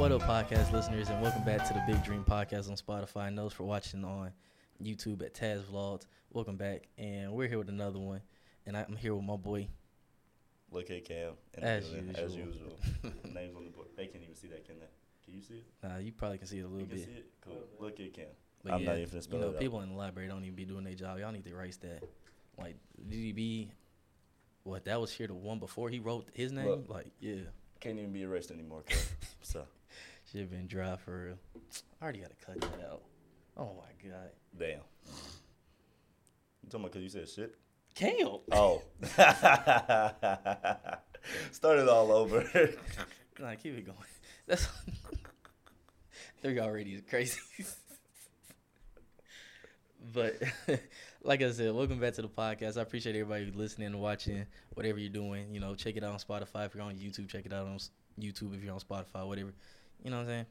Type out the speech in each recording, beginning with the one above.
What up, podcast listeners, and welcome back to the Big Dream Podcast on Spotify. And those for watching on YouTube at Taz Vlogs, welcome back. And we're here with another one, and I'm here with my boy. Look at Cam. in the As building, As usual. usual. Names on the board. They can't even see that, can they? Can you see it? Nah, you probably can see it a You little can bit. see it? Cool. Look at Cam. But I'm yeah, not even finna spell you know, it out. people in the library don't even be doing their job. Y'all need to erase that. Like DDB, what that was here the one before he wrote his name. Look. like yeah, Can't even be erased anymore, Cam. so, should have been dry for real. I already got to cut that out. Oh my god, damn. You talking about because you said shit? Cam. Oh. Started all over. Nah, keep it going. That's three already is crazy. but like I said, welcome back to the podcast. I appreciate everybody listening and watching, whatever you're doing. You know, check it out on Spotify if you're on YouTube. Check it out on YouTube if you're on Spotify, whatever. You know what I'm saying?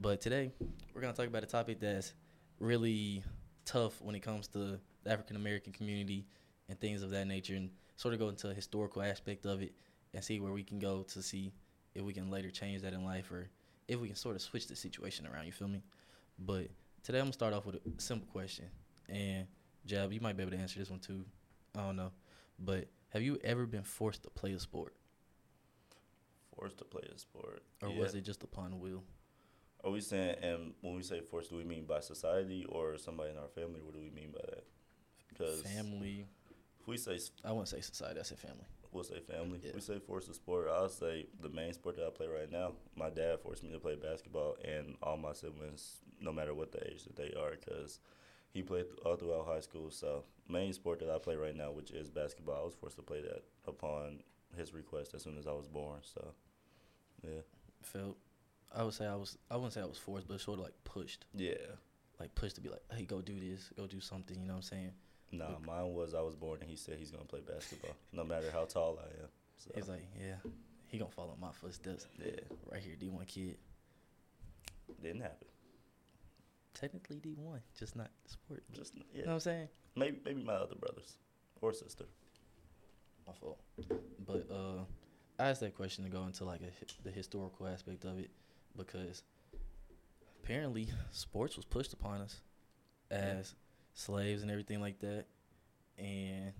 But today we're gonna talk about a topic that's really tough when it comes to the African American community and things of that nature, and sort of go into a historical aspect of it and see where we can go to see if we can later change that in life or if we can sort of switch the situation around. You feel me? But today I'm gonna start off with a simple question, and Jab, you might be able to answer this one too. I don't know, but have you ever been forced to play a sport, forced to play a sport. or Yeah. was it just upon will? Are we saying, and when we say forced, do we mean by society or somebody in our family? What do we mean by that? Because Family. if we say I wouldn't say society. I say family. We'll say family. Yeah. We say forced to sport. I'll say the main sport that I play right now. My dad forced me to play basketball, and all my siblings, no matter what the age that they are, because he played all throughout high school. So main sport that I play right now, which is basketball, I was forced to play that upon his request as soon as I was born. So yeah, Felt. I would say I was. I wouldn't say I was forced, but sort of like pushed, yeah. like pushed to be like, hey, go do this, go do something. You know what I'm saying? Nah, mine was I was born and he said he's gonna play basketball, no matter how tall I am. So He's like, yeah, he gonna follow my footsteps. yeah, Right here, D1 kid. didn't happen. Technically D1, just not sport. Just yeah. You know what I'm saying? maybe maybe my other brothers or sister. My fault. But uh, I asked that question to go into like a, the historical aspect of it because apparently sports was pushed upon us as slaves and everything like that. And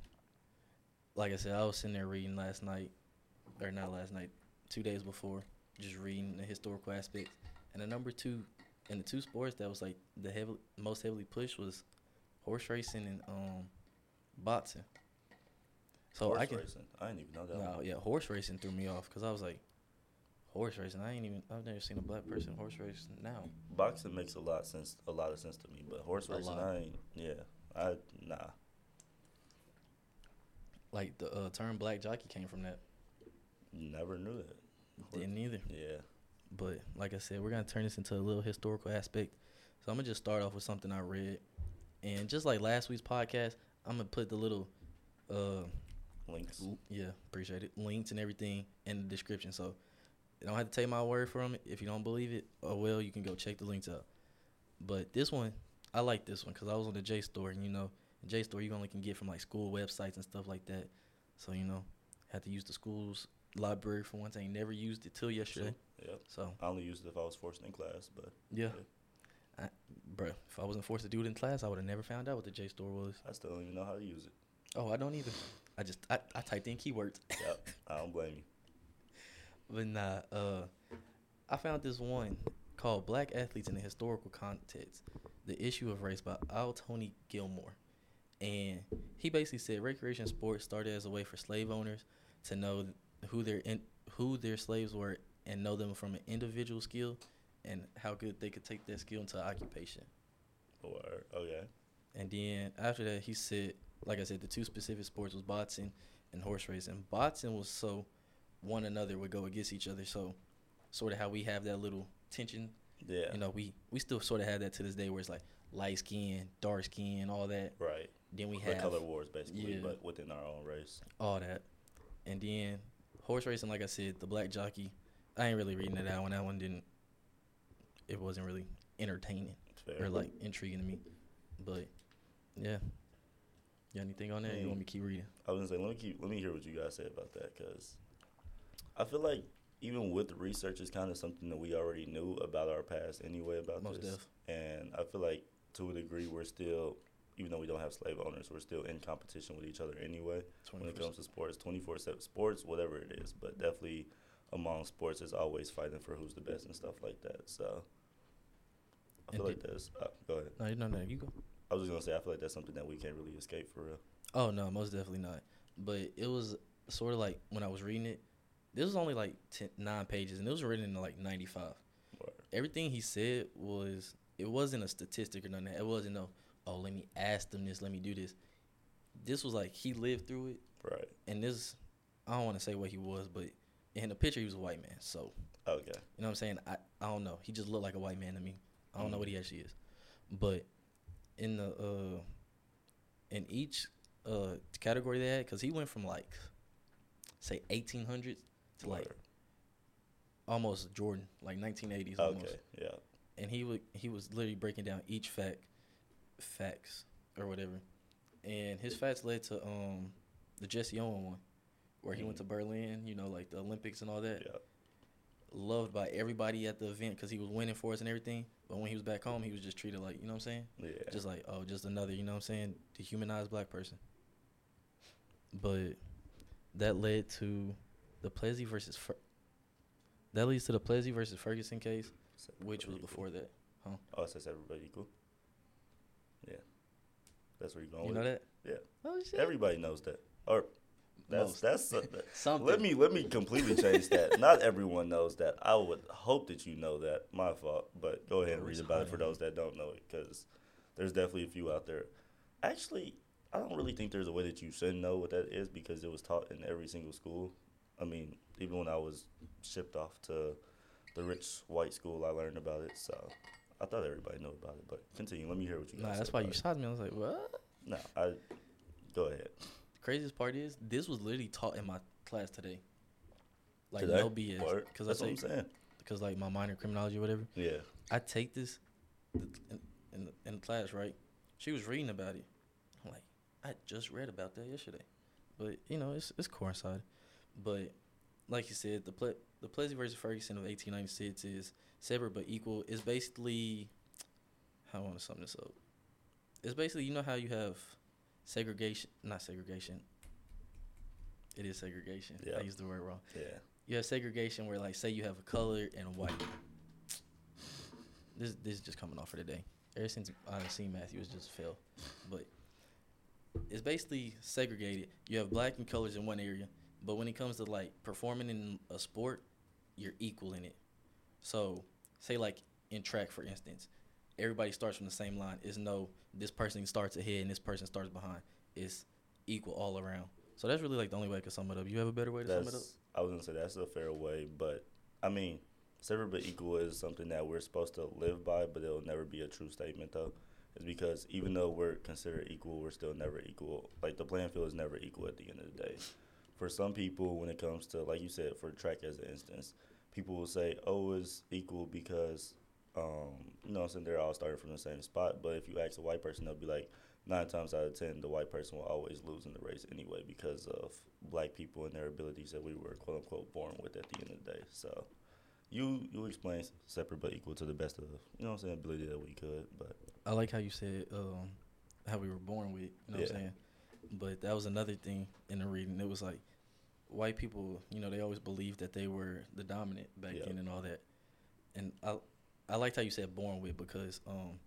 like I said, I was sitting there reading last night, or not last night, two days before, just reading the historical aspect. And the number two, and the two sports that was like the heavy, most heavily pushed was horse racing and um, boxing. So Horse I can, racing. I didn't even know that. no, one. yeah, horse racing threw me off because I was like, horse racing. I ain't even. I've never seen a black person horse race now. Boxing makes a lot sense, a lot of sense to me, but horse A racing, lot. I ain't. Yeah, I nah. Like the uh, term black jockey came from that. Never knew that. Horse- Didn't either. Yeah, But like I said, we're gonna turn this into a little historical aspect. So I'm gonna just start off with something I read, and just like last week's podcast, I'm gonna put the little, uh, links. yeah, appreciate it, links and everything in the description. So you don't have to take my word from it. If you don't believe it, oh well, you can go check the links out. But this one, I like this one because I was on the JSTOR, and you know, JSTOR you only can get from like school websites and stuff like that. So you know, had to use the school's library for once. I never used it till yesterday. Yep. So I only used it if I was forced in class, but yeah. I, bruh, if I wasn't forced to do it in class, I would have never found out what the JSTOR was. I still don't even know how to use it. Oh, I don't either. I just I, I typed in keywords. Yep, I don't blame you. But nah, uh, I found this one called "Black Athletes in a Historical Context: The Issue of Race" by Al Tony Gilmore, and he basically said recreation sports started as a way for slave owners to know who their in, who their slaves were and know them from an individual skill and how good they could take that skill into occupation. Or okay, And then after that, he said, like I said, the two specific sports was boxing and horse racing. Boxing was so one another would go against each other. So sort of how we have that little tension. yeah, You know, we we still sort of have that to this day where it's like light skin, dark skin, all that. right. Then we The have color wars, basically, Yeah. but within our own race. all that. And then horse racing, like I said, the black jockey. I ain't really reading that one. That one didn't. It wasn't really entertaining fair. or like intriguing to me. But yeah, you got anything on that? You want me to keep reading? I was gonna say, let me keep, let me hear what you guys say about that, cause I feel like even with the research, it's kind of something that we already knew about our past anyway about Most this. def. And I feel like to a degree, we're still, even though we don't have slave owners, we're still in competition with each other anyway when it comes to sports. Twenty four seven sports, whatever it is, but definitely among sports, is always fighting for who's the best and stuff like that. So I feel like that's. Uh, go ahead. No, no, no. You go. I was just gonna say I feel like that's something that we can't really escape for real. Oh no, most definitely not. But it was sort of like when I was reading it. This was only like 10, nine pages, and it was written in like ninety five. Everything he said was it wasn't a statistic or nothing. It wasn't no. Oh, let me ask them this. Let me do this. This was like he lived through it, right. and this. I don't want to say what he was, but in the picture he was a white man. So Okay. You know what I'm saying? I, I don't know. He just looked like a white man to me. I don't know Mm. what he actually is. But in the uh in each uh category they had, because he went from like say 1800s to like almost Jordan, like 1980s almost. Okay. Yeah. And he would he was literally breaking down each fact, facts or whatever, and his facts led to um the Jesse Owen one, where he went Mhm. to Berlin, you know, like the Olympics and all that Yeah. Loved by everybody at the event because he was winning for us and everything. But when he was back home, he was just treated like, you know what I'm saying? Yeah. Just like, oh, just another, you know what I'm saying? Dehumanized black person. But that led to the Plessy versus Fer- that leads to the Plessy versus Ferguson case, which was before that. equal? Oh, it says everybody equal. Yeah. That's where you're going. you know it? that? Yeah. Oh shit. Everybody knows that. Or that's Most. that's that- Something. let me let me completely change that. Not everyone knows that. I would hope that you know that. My fault, but go ahead and read about it for those that don't know it, because there's definitely a few out there. Actually, I don't really think there's a way that you should know what that is because it was taught in every single school. I mean, even when I was shipped off to the rich white school, I learned about it. So I thought everybody knew about it. But continue. Let me hear what you. Nah, that's why you shot me. I was like, what? No, I. Go ahead. The craziest part is this was literally taught in my class today. Like Today? no BS. Because I That's what I'm saying. because like my minor criminology or whatever. Yeah. I take this in, in, in class, right? She was reading about it. I'm like, I just read about that yesterday, but you know, it's it's coincide. But like you said, the ple- the Plessy versus Ferguson of 1896 is separate but equal. It's basically how I want to sum this up. It's basically you know how you have segregation, not segregation. It is segregation. Yeah. I used the word wrong Yeah. you have segregation where like say you have a color and a white. This this is just coming off for today. Ever since I've seen Matthew, it's just fell. But it's basically segregated. You have black and colors in one area, but when it comes to like performing in a sport, you're equal in it. So say like in track for instance, everybody starts from the same line. It's no this person starts ahead and this person starts behind. It's equal all around. So that's really like the only way I can sum it up. You have a better way to sum it up? I was gonna say that's a fair way, but I mean, separate but equal is something that we're supposed to live by, but it'll never be a true statement though. Is because even though we're considered equal, we're still never equal. Like the playing field is never equal at the end of the day. For some people, when it comes to like you said, for track as an instance, people will say, "Oh, it's equal because." Um, you know, what I'm saying they're all starting from the same spot. But if you ask a white person, they'll be like, nine times out of ten, the white person will always lose in the race anyway because of black people and their abilities that we were quote unquote born with at the end of the day. So you you explain separate but equal to the best of you know what I'm saying ability that we could, but I like how you said um, how we were born with. You know what I'm Yeah. saying? But that was another thing in the reading. It was like white people. You know, they always believed that they were the dominant back Yeah. then and all that. And I I liked how you said born with because um,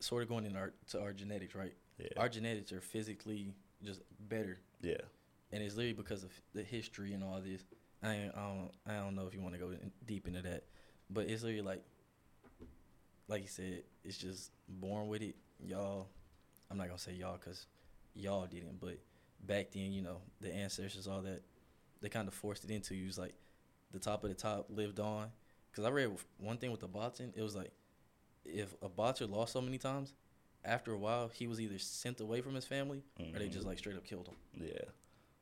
sort of going in our to our genetics, right? yeah, Our genetics are physically just better, yeah, and it's literally because of the history and all this. I ain't, I don't I don't know if you want to go in, deep into that, but it's literally like like you said, it's just born with it. Y'all, I'm not gonna say y'all because y'all didn't, but back then, you know, the ancestors, all that, they kind of forced it into you. It's like the top of the top lived on. Because I read one thing with the boxing, it was like if a boxer lost so many times, after a while, he was either sent away from his family or they just mm-hmm. like straight up killed him. yeah.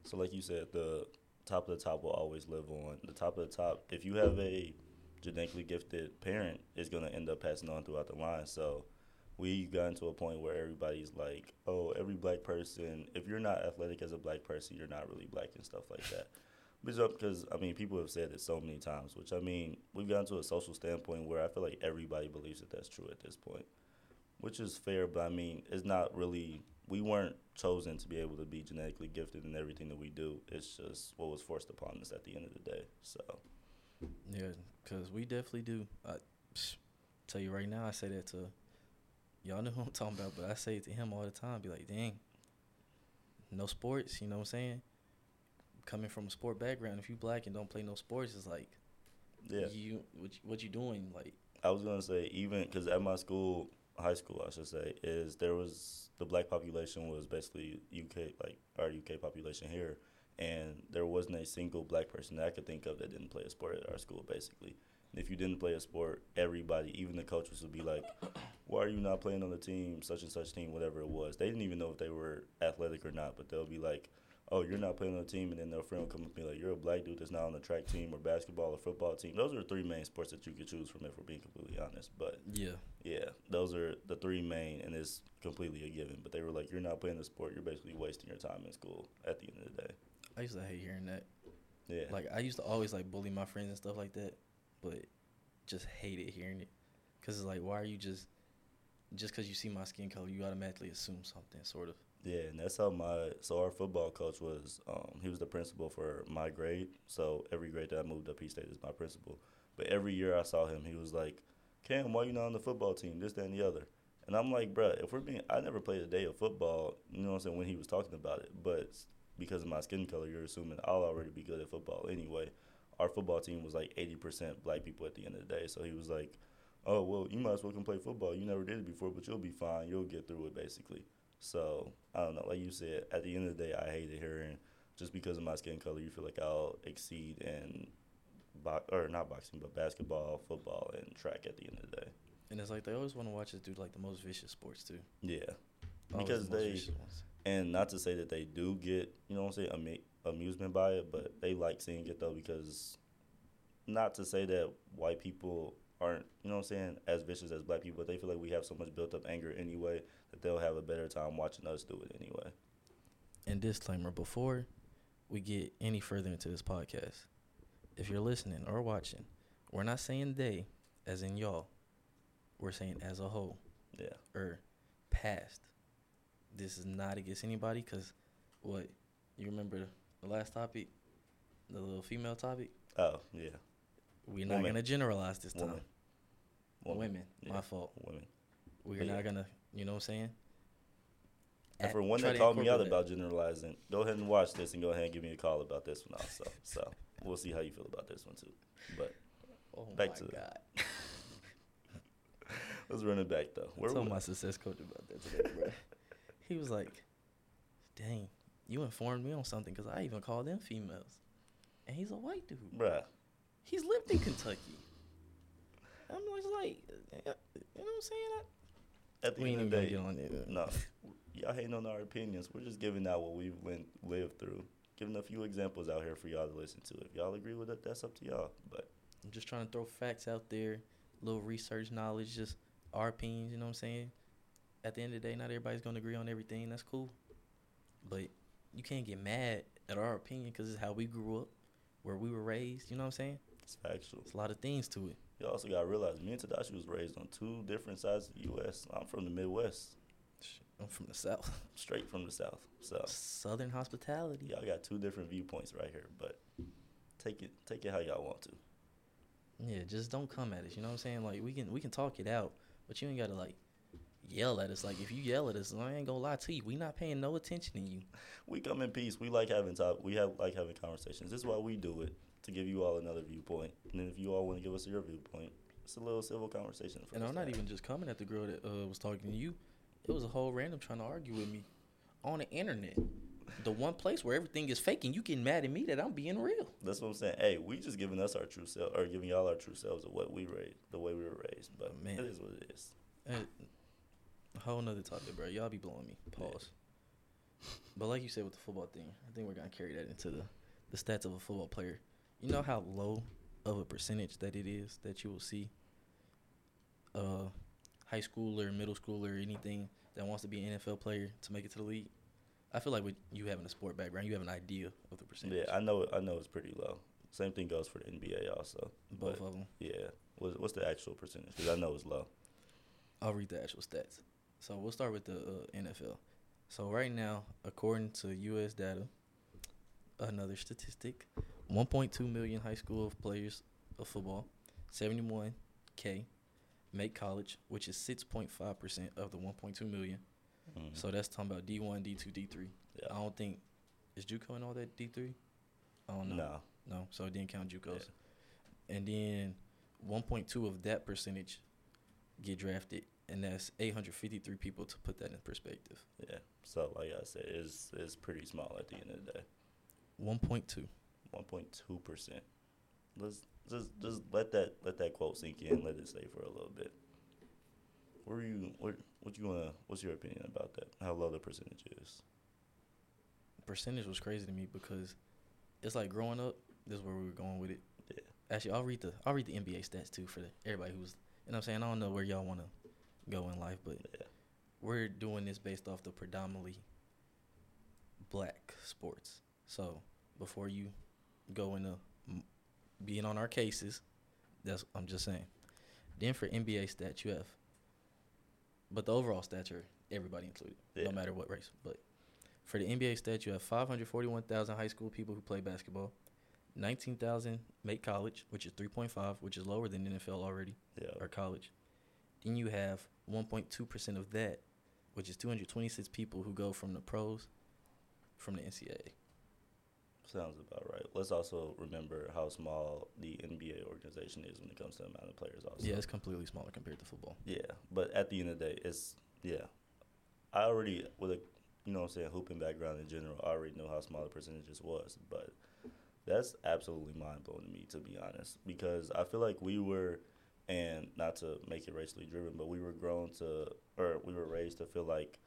So like you said, the top of the top will always live on. The top of the top, if you have a genetically gifted parent, is gonna end up passing on throughout the line. So we got to a point where everybody's like, oh, every black person, if you're not athletic as a black person, you're not really black and stuff like that. Because I mean, people have said it so many times, which I mean, we've gotten to a social standpoint where I feel like everybody believes that that's true at this point, which is fair. But I mean, it's not really. We weren't chosen to be able to be genetically gifted in everything that we do. It's just what was forced upon us at the end of the day. So. Yeah, because we definitely do. I psh, tell you right now, I say that to y'all know who I'm talking about, but I say it to him all the time. Be like, dang, no sports. You know what I'm saying? Coming from a sport background, if you black and don't play no sports, it's like, yeah, you what you, what you doing? Like, I was gonna say even because at my school, high school, I should say, is there was the black population was basically UK like our UK population here, and there wasn't a single black person that I could think of that didn't play a sport at our school. Basically, and if you didn't play a sport, everybody, even the coaches, would be like, "Why are you not playing on the team, such and such team, whatever it was?" They didn't even know if they were athletic or not, but they'll be like, "Oh, you're not playing on the team," and then their friend will come up and be like, "You're a black dude that's not on the track team or basketball or football team." Those are the three main sports that you could choose from, if we're being completely honest. But yeah, yeah, those are the three main, and it's completely a given. But they were like, "You're not playing the sport. You're basically wasting your time in school." At the end of the day. I used to hate hearing that. Yeah. Like I used to always like bully my friends and stuff like that, but just hated hearing it, cause it's like, why are you just, just cause you see my skin color, you automatically assume something, sort of. Yeah, and that's how my so our football coach was. Um, he was the principal for my grade. So every grade that I moved up, he stayed as my principal. But every year I saw him, he was like, "Cam, why you not on the football team? This, that, and the other." And I'm like, "Bruh, if we're being, I never played a day of football. You know what I'm saying? When he was talking about it, but because of my skin color, you're assuming I'll already be good at football anyway. Our football team was like 80% black people at the end of the day. So he was like, "Oh well, you might as well come play football. You never did it before, but you'll be fine. You'll get through it, basically." So I don't know. Like you said, at the end of the day, I hated hearing just because of my skin color, you feel like I'll exceed in, bo- or not boxing, but basketball, football, and track at the end of the day. And it's like they always want to watch us do like the most vicious sports too. Yeah, Always because the they vicious ones. and not to say that they do get you know what I'm saying ama- amusement by it, but they like seeing it though because not to say that white people aren't you know what I'm saying as vicious as black people, but they feel like we have so much built up anger anyway that they'll have a better time watching us do it anyway. And disclaimer before we get any further into this podcast, if you're listening or watching, we're not saying they, as in y'all. We're saying as a whole Yeah. or past. This is not against anybody because what you remember the last topic, the little female topic. Oh yeah. We're not gonna generalize this time. Woman. Women, Yeah. my fault. Women. We're But not gonna, you know what I'm saying? And for one try that to called me out incorporate about generalizing, go ahead and watch this and go ahead and give me a call about this one also. So we'll see how you feel about this one too. But that. Oh back my to the- god! let's run it back though. I Where told my success coach about that today, bro. he was like, "Dang, you informed me on something because I even called them females." And he's a white dude. Bruh. He's lived in Kentucky. I'm just like, uh, you know what I'm saying? At the we end even of the day, on it. no, y'all hating on our opinions. We're just giving out what we've went, lived through, giving a few examples out here for y'all to listen to. If y'all agree with it, that's up to y'all. But I'm just trying to throw facts out there, little research knowledge, just our opinions. You know what I'm saying? At the end of the day, not everybody's gonna agree on everything. That's cool, but you can't get mad at our opinion because it's how we grew up, where we were raised. You know what I'm saying? It's factual. There's a lot of things to it. You also got to realize, me and Tadashi was raised on two different sides of the U.S. I'm from the Midwest, I'm from the south, straight from the South. So Southern hospitality. y'all got two different viewpoints right here. But take it, take it how y'all want to. Yeah, just don't come at us. You know what I'm saying? Like we can we can talk it out, but you ain't gotta like yell at us. Like if you yell at us, I ain't gonna lie to you. We not paying no attention to you. We come in peace. We like having talk. We have like having conversations. This is why we do it to give you all another viewpoint. And then if you all want to give us your viewpoint, it's a little civil conversation. For And I'm not have. even just coming at the girl that uh, was talking to you. It was a whole random trying to argue with me on the internet. The one place where everything is fake and you getting mad at me that I'm being real. That's what I'm saying. Hey, we just giving us our true self, or giving y'all our true selves of what we raised, the way we were raised. But Man. it is what it is. Uh, a whole nother topic, bro. Y'all be blowing me. Pause. But like you said with the football thing, I think we're gonna carry that into the, the stats of a football player. You know how low of a percentage that it is that you will see a high schooler, middle schooler, anything that wants to be an NFL player to make it to the league. I feel like with you having a sport background, you have an idea of the percentage. Yeah, I know. I know it's pretty low. Same thing goes for the NBA also. both but- of them. Yeah. What's, what's the actual percentage? Because I know it's low. I'll read the actual stats. So we'll start with the uh, NFL. So right now, according to U.S. data, another statistic, 1.2 million high school players of football, 71k make college, which is 6.5 percent of the 1.2 million. Mhm. So that's talking about D1, D2, D3. yeah. I don't think is JUCO and all that D3. I don't know. No. No, so it didn't count JUCOs. And then 1.2 of that percentage get drafted, and that's 853 people to put that in perspective. Yeah. So like I said, it's it's pretty small at the end of the day. 1.2. One point two percent. Let's just just let that let that quote sink in. Let it stay for a little bit. Where are you? What what you wanna? What's your opinion about that? How low the percentage is? Percentage was crazy to me because it's like growing up. This is where we were going with it. Yeah. Actually, I'll read the I'll read the NBA stats too for the, everybody who's. You know I'm saying? I don't know where y'all want to go in life, but Yeah. we're doing this based off the predominantly black sports. So before you go into being on our cases, that's I'm just saying. Then for NBA stats, you have, but the overall stats are everybody included, Yeah. no matter what race. But for the NBA stats, you have 541,000 high school people who play basketball, 19,000 make college, which is 3.5, which is lower than NFL already Yeah. or college. Then you have 1.2% of that, which is 226 people who go from the pros from the NCAA. Sounds about right. Let's also remember how small the NBA organization is when it comes to the amount of players. Also. Yeah, it's completely smaller compared to football. Yeah, but at the end of the day, it's yeah. I already with a you know what I'm saying hooping background in general, I already know how small the percentages was, but that's absolutely mind blowing to me to be honest because I feel like we were and not to make it racially driven, but we were grown to or we were raised to feel like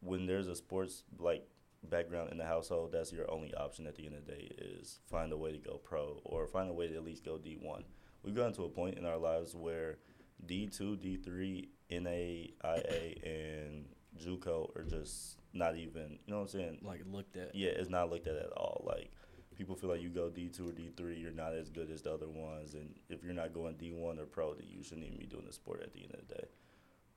when there's a sports like background in the household, that's your only option at the end of the day is find a way to go pro or find a way to at least go D one. We've gotten to a point in our lives where D two, D three, NAIA, and JUCO are just not even. You know what I'm saying? Like looked at. Yeah, it's not looked at at all. Like people feel like you go D two or D three, you're not as good as the other ones, and if you're not going D one or pro, then you shouldn't even be doing the sport at the end of the day.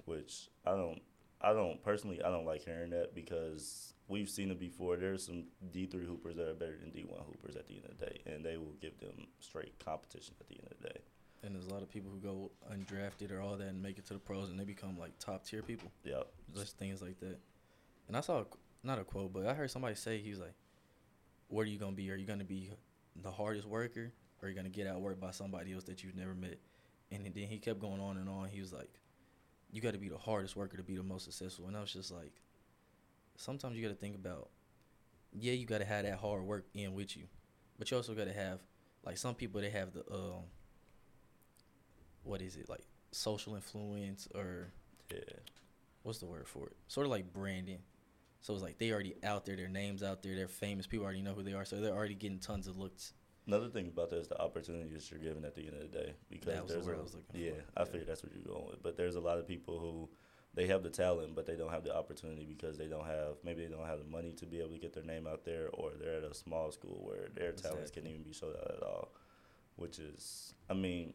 Which I don't, I don't personally, I don't like hearing that because we've seen it before. There's some D three hoopers that are better than D one hoopers at the end of the day, and they will give them straight competition at the end of the day. And there's a lot of people who go undrafted or all that and make it to the pros and they become like top tier people. Yep. Just things like that. And I saw, a, not a quote, but I heard somebody say, he was like, what are you going to be? Are you going to be the hardest worker or are you going to get outworked by somebody else that you've never met? And then he kept going on and on. He was like, you got to be the hardest worker to be the most successful. And I was just like, sometimes you got to think about, yeah, you got to have that hard work in with you, but you also got to have, like some people, they have the, um, what is it, like social influence or Yeah. what's the word for it? Sort of like branding. So it's like they already out there, their names out there, they're famous. People already know who they are, so they're already getting tons of looks. Another thing about that is the opportunities you're given at the end of the day. Because That was the word a, I was looking yeah, for. I figured that's what you're going with. But there's a lot of people who they have the talent, but they don't have the opportunity because they don't have maybe they don't have the money to be able to get their name out there, or they're at a small school where their talents can't even be showed out at all. Which is, I mean,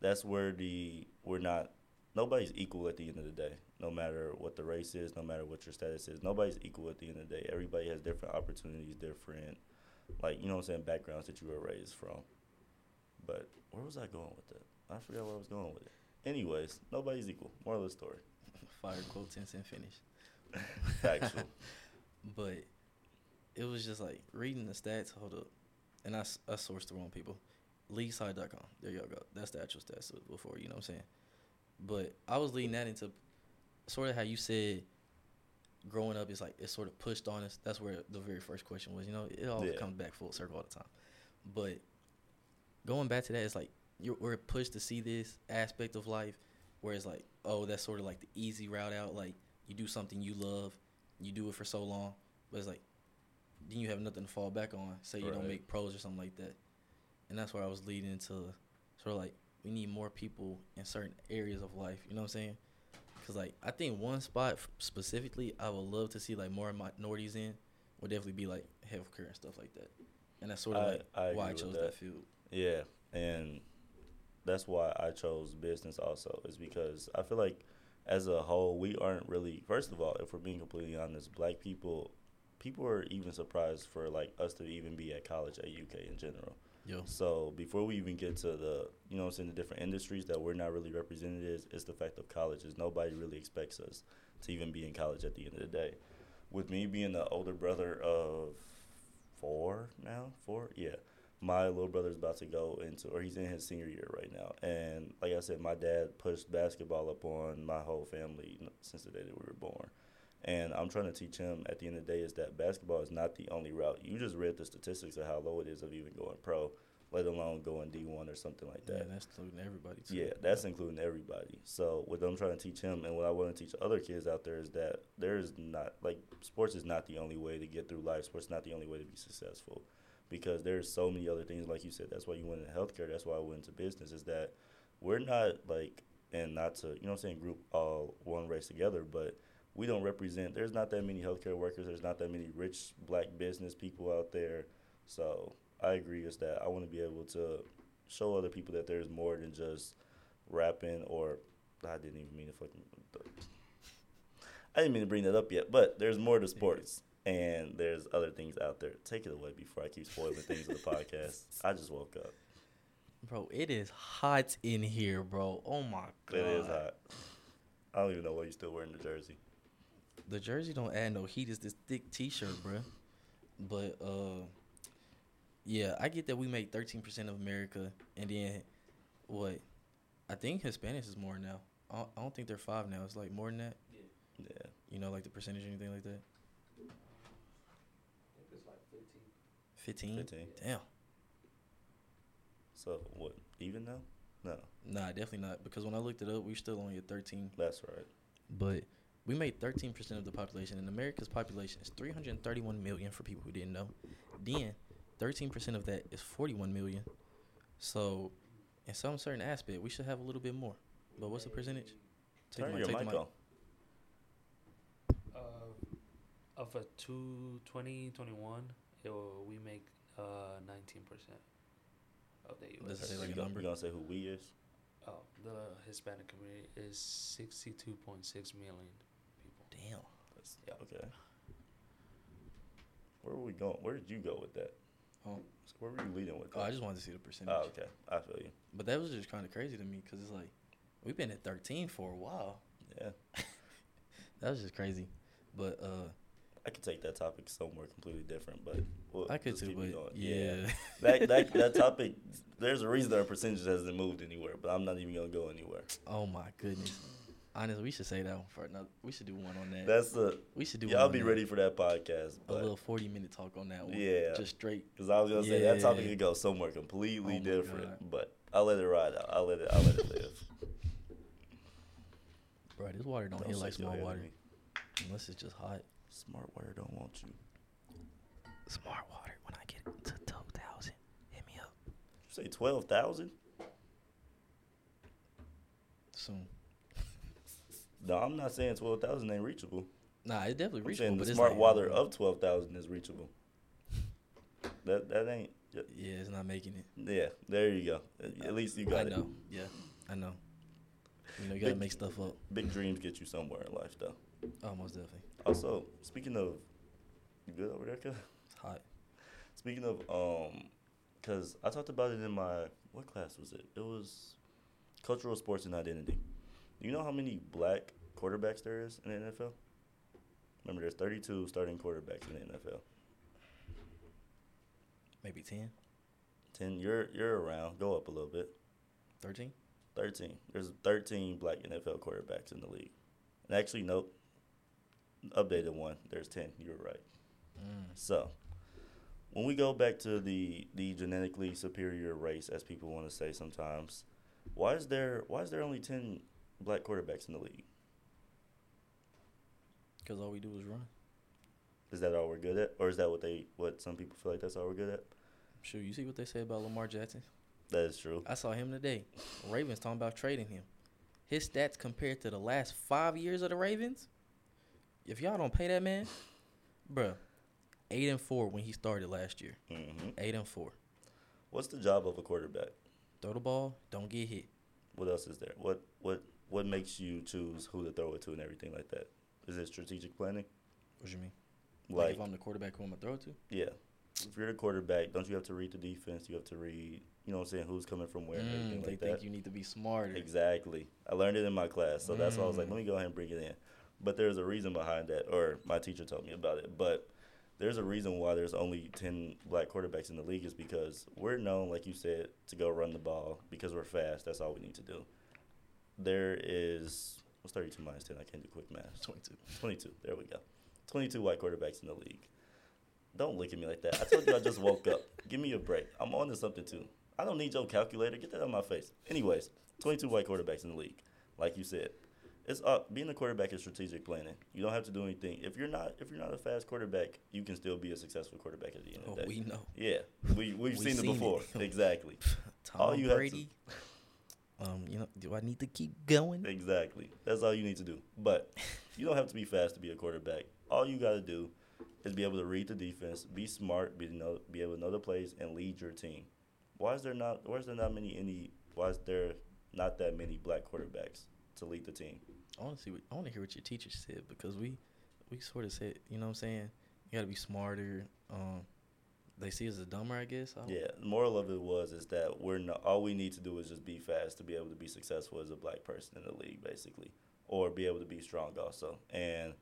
that's where the we're not. Nobody's equal at the end of the day. No matter what the race is, no matter what your status is, nobody's equal at the end of the day. Everybody has different opportunities, different, like you know what I'm saying, backgrounds that you were raised from. But where was I going with that? I forgot where I was going with it. Anyways, nobody's equal. Moral of the story. Fire quote tense and finish. Factual. But it was just like reading the stats. Hold up, and I, I sourced the wrong people. Leagueside.com. There y'all go. That's the actual stats before. You know what I'm saying? But I was leading that into sort of how you said growing up is like it's sort of pushed on us. That's where the very first question was. You know, it all Yeah. comes back full circle all the time. But going back to that, it's like you're, we're pushed to see this aspect of life where it's like, oh, that's sort of like the easy route out. Like you do something you love, you do it for so long, but it's like then you have nothing to fall back on. Say you don't make pros or something like that, and that's where I was leading to sort of like we need more people in certain areas of life. You know what I'm saying? Cause like I think one spot specifically I would love to see like more minorities in would definitely be like healthcare and stuff like that, and that's sort of I- like I why I chose that. that. field. Yeah, and that's why I chose business also is because I feel like as a whole we aren't really first of all, if we're being completely honest, black people people are even surprised for like us to even be at college at UK in general. Yo, So before we even get to the you know what I'm saying the different industries that we're not really represented is is the fact of colleges. Nobody really expects us to even be in college at the end of the day. With me being the older brother of four now, four, yeah. My little brother's about to go into or he's in his senior year right now. And like I said, my dad pushed basketball up on my whole family since the day that we were born. And I'm trying to teach him at the end of the day is that basketball is not the only route. You just read the statistics of how low it is of even going pro, let alone going D1 or something like that. yeah, that. that's including everybody too. Yeah, that's including everybody. So what I'm trying to teach him and what I want to teach other kids out there is that there is not like sports is not the only way to get through life. Sports is not the only way to be successful. Because there's so many other things, like you said, that's why you went into healthcare, that's why I went into business, is that we're not like and not to you know what I'm saying, group all one race together, but we don't represent there's not that many healthcare workers, there's not that many rich black business people out there. So I agree is that I want to be able to show other people that there's more than just rapping or I didn't even mean to fucking. I didn't mean to bring that up yet, but there's more to sports and there's other things out there. Take it away before I keep spoiling things of the podcast. I just woke up. Bro, it is hot in here, bro. Oh my god. It is hot. I don't even know why you're still wearing the jersey. The jersey don't add no heat. It's this thick T-shirt, bro. But uh, yeah, I get that we make thirteen percent of America, and then what? I think Hispanics is more now. I don't, I don't think they're five now. It's like more than that. Yeah. You know, like the percentage or anything like that. 15? 15. Damn. So what? Even now? No. Nah, definitely not. Because when I looked it up, we still only at 13. That's right. But we made 13% of the population, and America's population is 331 million for people who didn't know. Then 13% of that is 41 million. So, in some certain aspect, we should have a little bit more. But what's the percentage? Take Turn mic, your mic, mic on. Uh, of a 220, 21 we make uh, nineteen uh, percent of the U.S. This is like number. You gonna say who we is? Oh, the Hispanic community is sixty-two point six million people. Damn. That's. Okay. Where were we going? Where did you go with that? Oh. So where were you leading with? That? Oh, I just wanted to see the percentage. Oh, okay. I feel you. But that was just kind of crazy to me because it's like we've been at thirteen for a while. Yeah. that was just crazy, but uh, I could take that topic somewhere completely different, but we'll I could too, but going. yeah. that, that that topic. There's a reason our percentage hasn't moved anywhere, but I'm not even gonna go anywhere. oh my goodness. Honestly, we should say that one for another. We should do one on that. That's the we should do. y'all be that. ready for that podcast, a little forty minute talk on that one. Yeah. just straight. because I was gonna say that topic Yeah. could go somewhere completely Oh different, God. but I'll let it ride out. I'll let it. I'll let it live. Bro, this water don't, Don't hit like small water unless it's just hot. Smart water don't want you. Smart water. When I get to twelve thousand, hit me up You say twelve thousand? soon. No, I'm not saying twelve thousand ain't reachable. Nah, it's definitely I'm reachable. saying but the smart water of twelve thousand is reachable. That that ain't. Yeah, it's not making it. Yeah, there you go. At least you got it. I know. Yeah, I know. You know, you gotta Big- make stuff up. Big dreams get you somewhere in life, though. Almost definitely. Also, speaking of, you good over there, cuz? It's hot. Speaking of, um, cause I talked about it in my what class was it? It was cultural sports and identity. Do you know how many black quarterbacks there is in the NFL? Remember, there's 32 starting quarterbacks in the NFL. Maybe 10, 10. You're you're around. Go up a little bit. 13? 13. There's 13 black NFL quarterbacks in the league. And actually, nope. Updated one. There's 10. You were right. Mm. So, when we go back to the the genetically superior race, as people want to say sometimes, why is there why is there only 10 black quarterbacks in the league? Because all we do is run. Is that all we're good at, or is that what they what some people feel like that's all we're good at? Sure, you see what they say about Lamar Jackson? That is true. I saw him today. Ravens talking about trading him. his stats compared to the last five years of the Ravens, if y'all don't pay that man, bruh, eight and four when he started last year. hmm Eight and four. What's the job of a quarterback? Throw the ball, don't get hit. What else is there? What what what makes you choose who to throw it to and everything like that? Is it strategic planning? What do you mean? Like, Like, if I'm the quarterback, who I'm gonna throw it to? yeah, if you're the quarterback, don't you have to read the defense? You have to read, you know what I'm saying, who's coming from where Mm, they like think that. you need to be smarter. Exactly. I learned it in my class, so that's why I was like, Mm. let me go ahead and bring it in. But there's a reason behind that, or my teacher told me about it. But there's a reason why there's only ten black quarterbacks in the league is because we're known, like you said, to go run the ball because we're fast. That's all we need to do. There is what's 32 minus 10? I can't do quick math. 22. 22. There we go. 22 white quarterbacks in the league. Don't look at me like that. I told you I just woke up. Give me a break. I'm on to something too. I don't need your calculator. Get that out of my face. Anyways, 22 white quarterbacks in the league. Like you said, it's up. Being a quarterback is strategic planning. You don't have to do anything. If you're not, if you're not a fast quarterback, you can still be a successful quarterback at the end Oh, of the day. we know. yeah, we we've We seen, seen it it. before. exactly, Tom All you have to- Brady. Um, you know, do I need to keep going? exactly. That's all you need to do. But you don't have to be fast to be a quarterback. All you got to do is be able to read the defense, be smart, be know, be able to know the plays, and lead your team. Why is there not? Why is there not many any? Why is there not that many black quarterbacks to lead the team? I want to see. What, I want to hear what your teacher said because we, we sort of said, you know what I'm saying? You got to be smarter. Um, they see us as dumber, I guess. I Yeah, the moral of it was is that we're not. All we need to do is just be fast to be able to be successful as a black person in the league, basically, or be able to be strong also. And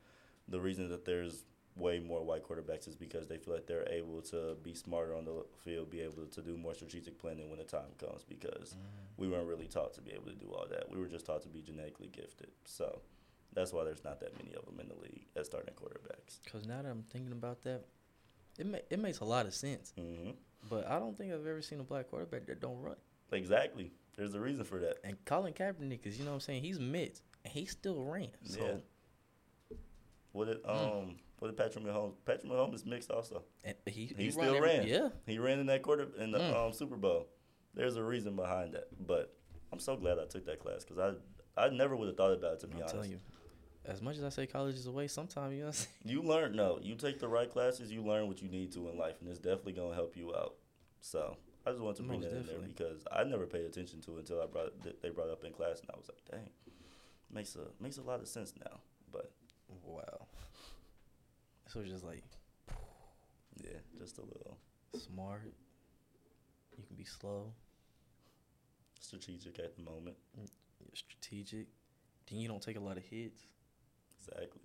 the reason that there's way more white quarterbacks is because they feel like they're able to be smarter on the field, be able to do more strategic planning when the time comes. Because we weren't really taught to be able to do all that. We were just taught to be genetically gifted. So that's why there's not that many of them in the league as starting quarterbacks. Because now that I'm thinking about that, it ma- it makes a lot of sense. hmm But I don't think I've ever seen a black quarterback that don't run. Exactly. There's a reason for that. And Colin Kaepernick is, you know what I'm saying? He's mid, and he still ran. So Yeah. What did um what did Patrick Mahomes? Patrick Mahomes is mixed also. and he He run still every- ran. Yeah. He ran in that quarter in the Mm. um, Super Bowl. There's a reason behind that, but I'm so glad I took that class because I I never would have thought about it to be I'm honest. telling you, as much as I say college is a waste, sometimes you know. You learn no. You take the right classes, you learn what you need to in life, and it's definitely gonna help you out. So I just wanted to bring Most that in there because I never paid attention to it until I brought they brought it up in class, and I was like, dang, makes a makes a lot of sense now. But Wow. So it's just like yeah, just a little smart. You can be slow, strategic at the moment. you're strategic. Then you don't take a lot of hits. Exactly.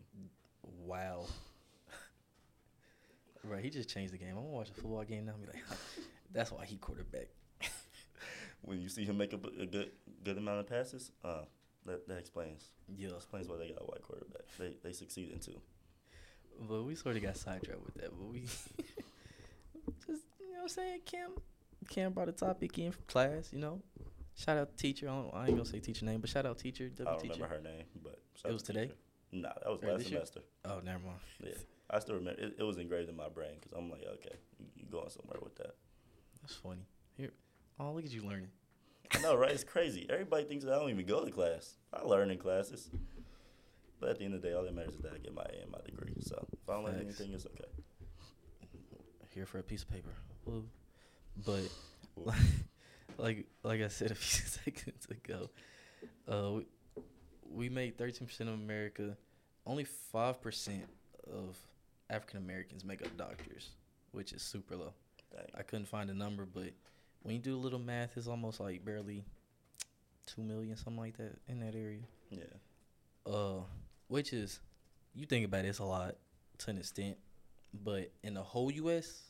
Wow. right, he just changed the game. I'm gonna watch a football game now and be like, that's why he quarterback. When you see him make a good good amount of passes, uh, that that explains Yeah. explains why they got a white quarterback. They they succeed in too. But we sort of got sidetracked with that. But we just, you know what I'm saying? Cam, Cam brought a topic in from class, you know. Shout out teacher. I, don't, I ain't gonna say teacher name, but shout out teacher, I W don't teacher. remember her name, but It was today? Nah, that was Or last this year? semester. Oh, never mind. Yeah, I still remember. It, it was engraved in my brain because I'm like, okay, you, you going somewhere with that. That's funny. Here, oh, look at you learning. I know, right? It's crazy. Everybody thinks that I don't even go to class. I learn in classes. But at the end of the day, all that matters is that I get my A and my degree. So if I don't learn anything, it's okay. Here for a piece of paper. Woo. But Woo. like like I said a few seconds ago, uh, we, we made thirteen percent of America. Only five percent of African Americans make up doctors, which is super low. Dang. I couldn't find a number, but when you do a little math, it's almost like barely two million, something like that, in that area. Yeah. Uh, which is, you think about this a lot to an extent, but in the whole U.S.,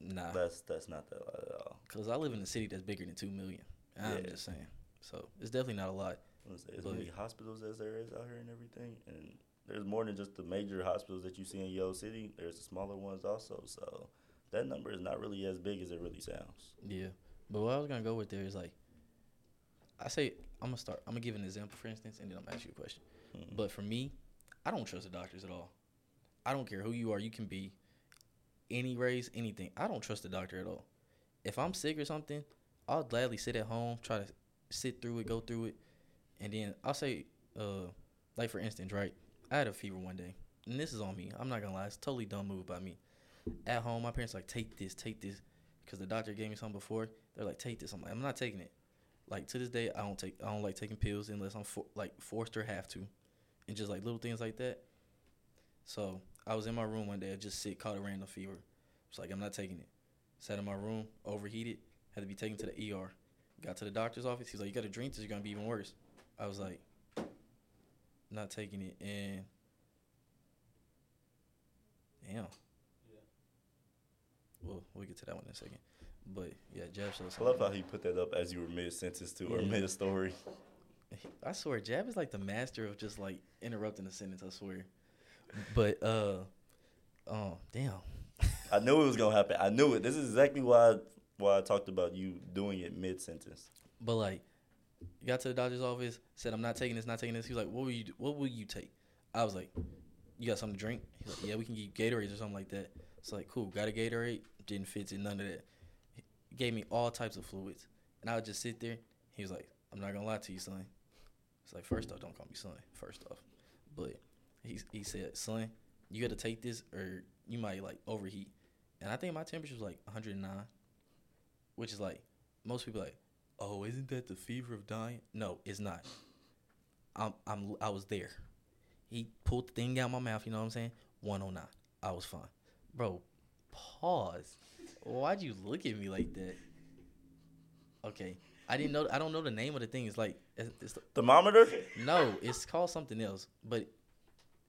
nah. That's that's not that lot at all. Cause I live in a city that's bigger than two million. I'm Yeah. just saying. So it's definitely not a lot. I was gonna say, as many hospitals as there is out here and everything, and there's more than just the major hospitals that you see in your city. There's the smaller ones also. So that number is not really as big as it really sounds. Yeah. But what I was gonna go with there is like, I say I'm gonna start. I'm gonna give an example, for instance, and then I'm gonna ask you a question. Mhm. But for me, I don't trust the doctors at all. I don't care who you are. You can be any race, anything. I don't trust the doctor at all. If I'm sick or something, I'll gladly sit at home, try to sit through it, go through it. And then I'll say, uh, like for instance, right? I had a fever one day, and this is on me. I'm not gonna lie, it's totally dumb move by me. At home, my parents like take this, take this, because the doctor gave me something before. They're like, take this. I'm like, I'm not taking it. Like to this day, I don't take, I don't like taking pills unless I'm for, like forced or have to, and just like little things like that. So I was in my room one day, I just sick, caught a random fever. It's like I'm not taking it. Sat in my room, overheated, had to be taken to the ER. Got to the doctor's office. He's like, "You got to drink this. You're gonna be even worse." I was like, "Not taking it," and damn. Yeah. Well, we'll get to that one in a second. But yeah, Jab shows. I love how he put that up as you were mid sentence too, or Yeah. mid story. I swear, Jab is like the master of just like interrupting a sentence. I swear. But uh, oh damn. I knew it was gonna happen. I knew it. This is exactly why why I talked about you doing it mid sentence. But like, got to the doctor's office, said I'm not taking this, not taking this. He was like, "What will you? Do? What will you take?" I was like, "You got something to drink?" He's like, "Yeah, we can get Gatorades or something like that." It's like, "Cool, got a Gatorade." Didn't fit in none of that. He gave me all types of fluids, and I would just sit there. He was like, "I'm not gonna lie to you, son." It's like, first off, don't call me son. First off, but he he said, "Son, you got to take this, or you might like overheat." And I think my temperature was like 109, which is like most people like, "Oh, isn't that the fever of dying?" No, it's not. I'm I'm I was there. He pulled the thing out my mouth. You know what I'm saying? 109. I was fine, bro. Pause. Why'd you look at me like that? Okay, I didn't know. I don't know the name of the thing. It's like it's, it's Thermometer? no, it's called something else, but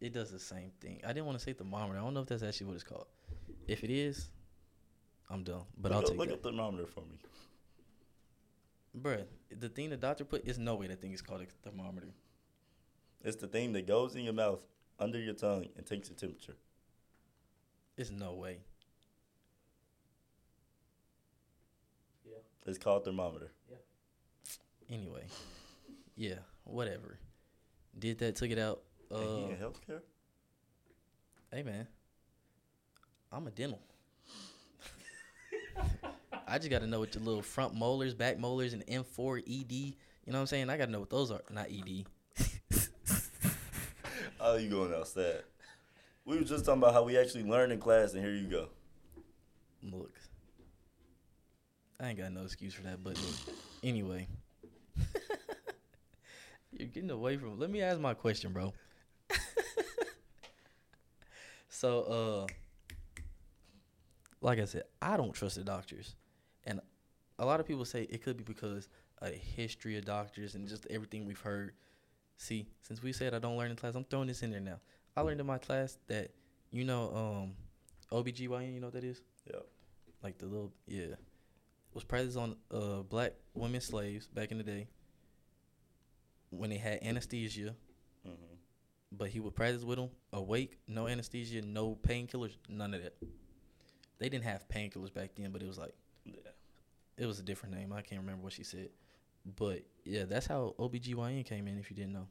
it does the same thing. I didn't want to say thermometer. I don't know if that's actually what it's called. If it is, I'm done. But look I'll take look that. up thermometer for me. Bruh, the thing the doctor put is no way that thing is called a thermometer. It's the thing that goes in your mouth under your tongue and takes your temperature. It's no way. Yeah. It's called thermometer. Anyway, yeah, whatever. Did that, took it out. Uh, and he in healthcare? hey man, I'm a dental. I just got to know what your little front molars, back molars, and M4 ED. You know what I'm saying? I got to know what those are. Not E ED. Oh, you going outside. We were just talking about how we actually learned in class, and here you go. Look, I ain't got no excuse for that. But look, anyway, you're getting away from. Let me ask my question, bro. so, uh, like I said, I don't trust the doctors, and a lot of people say it could be because of the history of doctors and just everything we've heard. See, since we said I don't learn in class, I'm throwing this in there now. I learned in my class that you know, um, OBGYN. You know what that is? Yeah. like the little yeah was practiced on uh black women slaves back in the day when they had anesthesia hmm but he would practice with them awake no anesthesia no painkillers none of that they didn't have painkillers back then but it was like Yeah. it was a different name i can't remember what she said but yeah that's how obgyn came in if you didn't know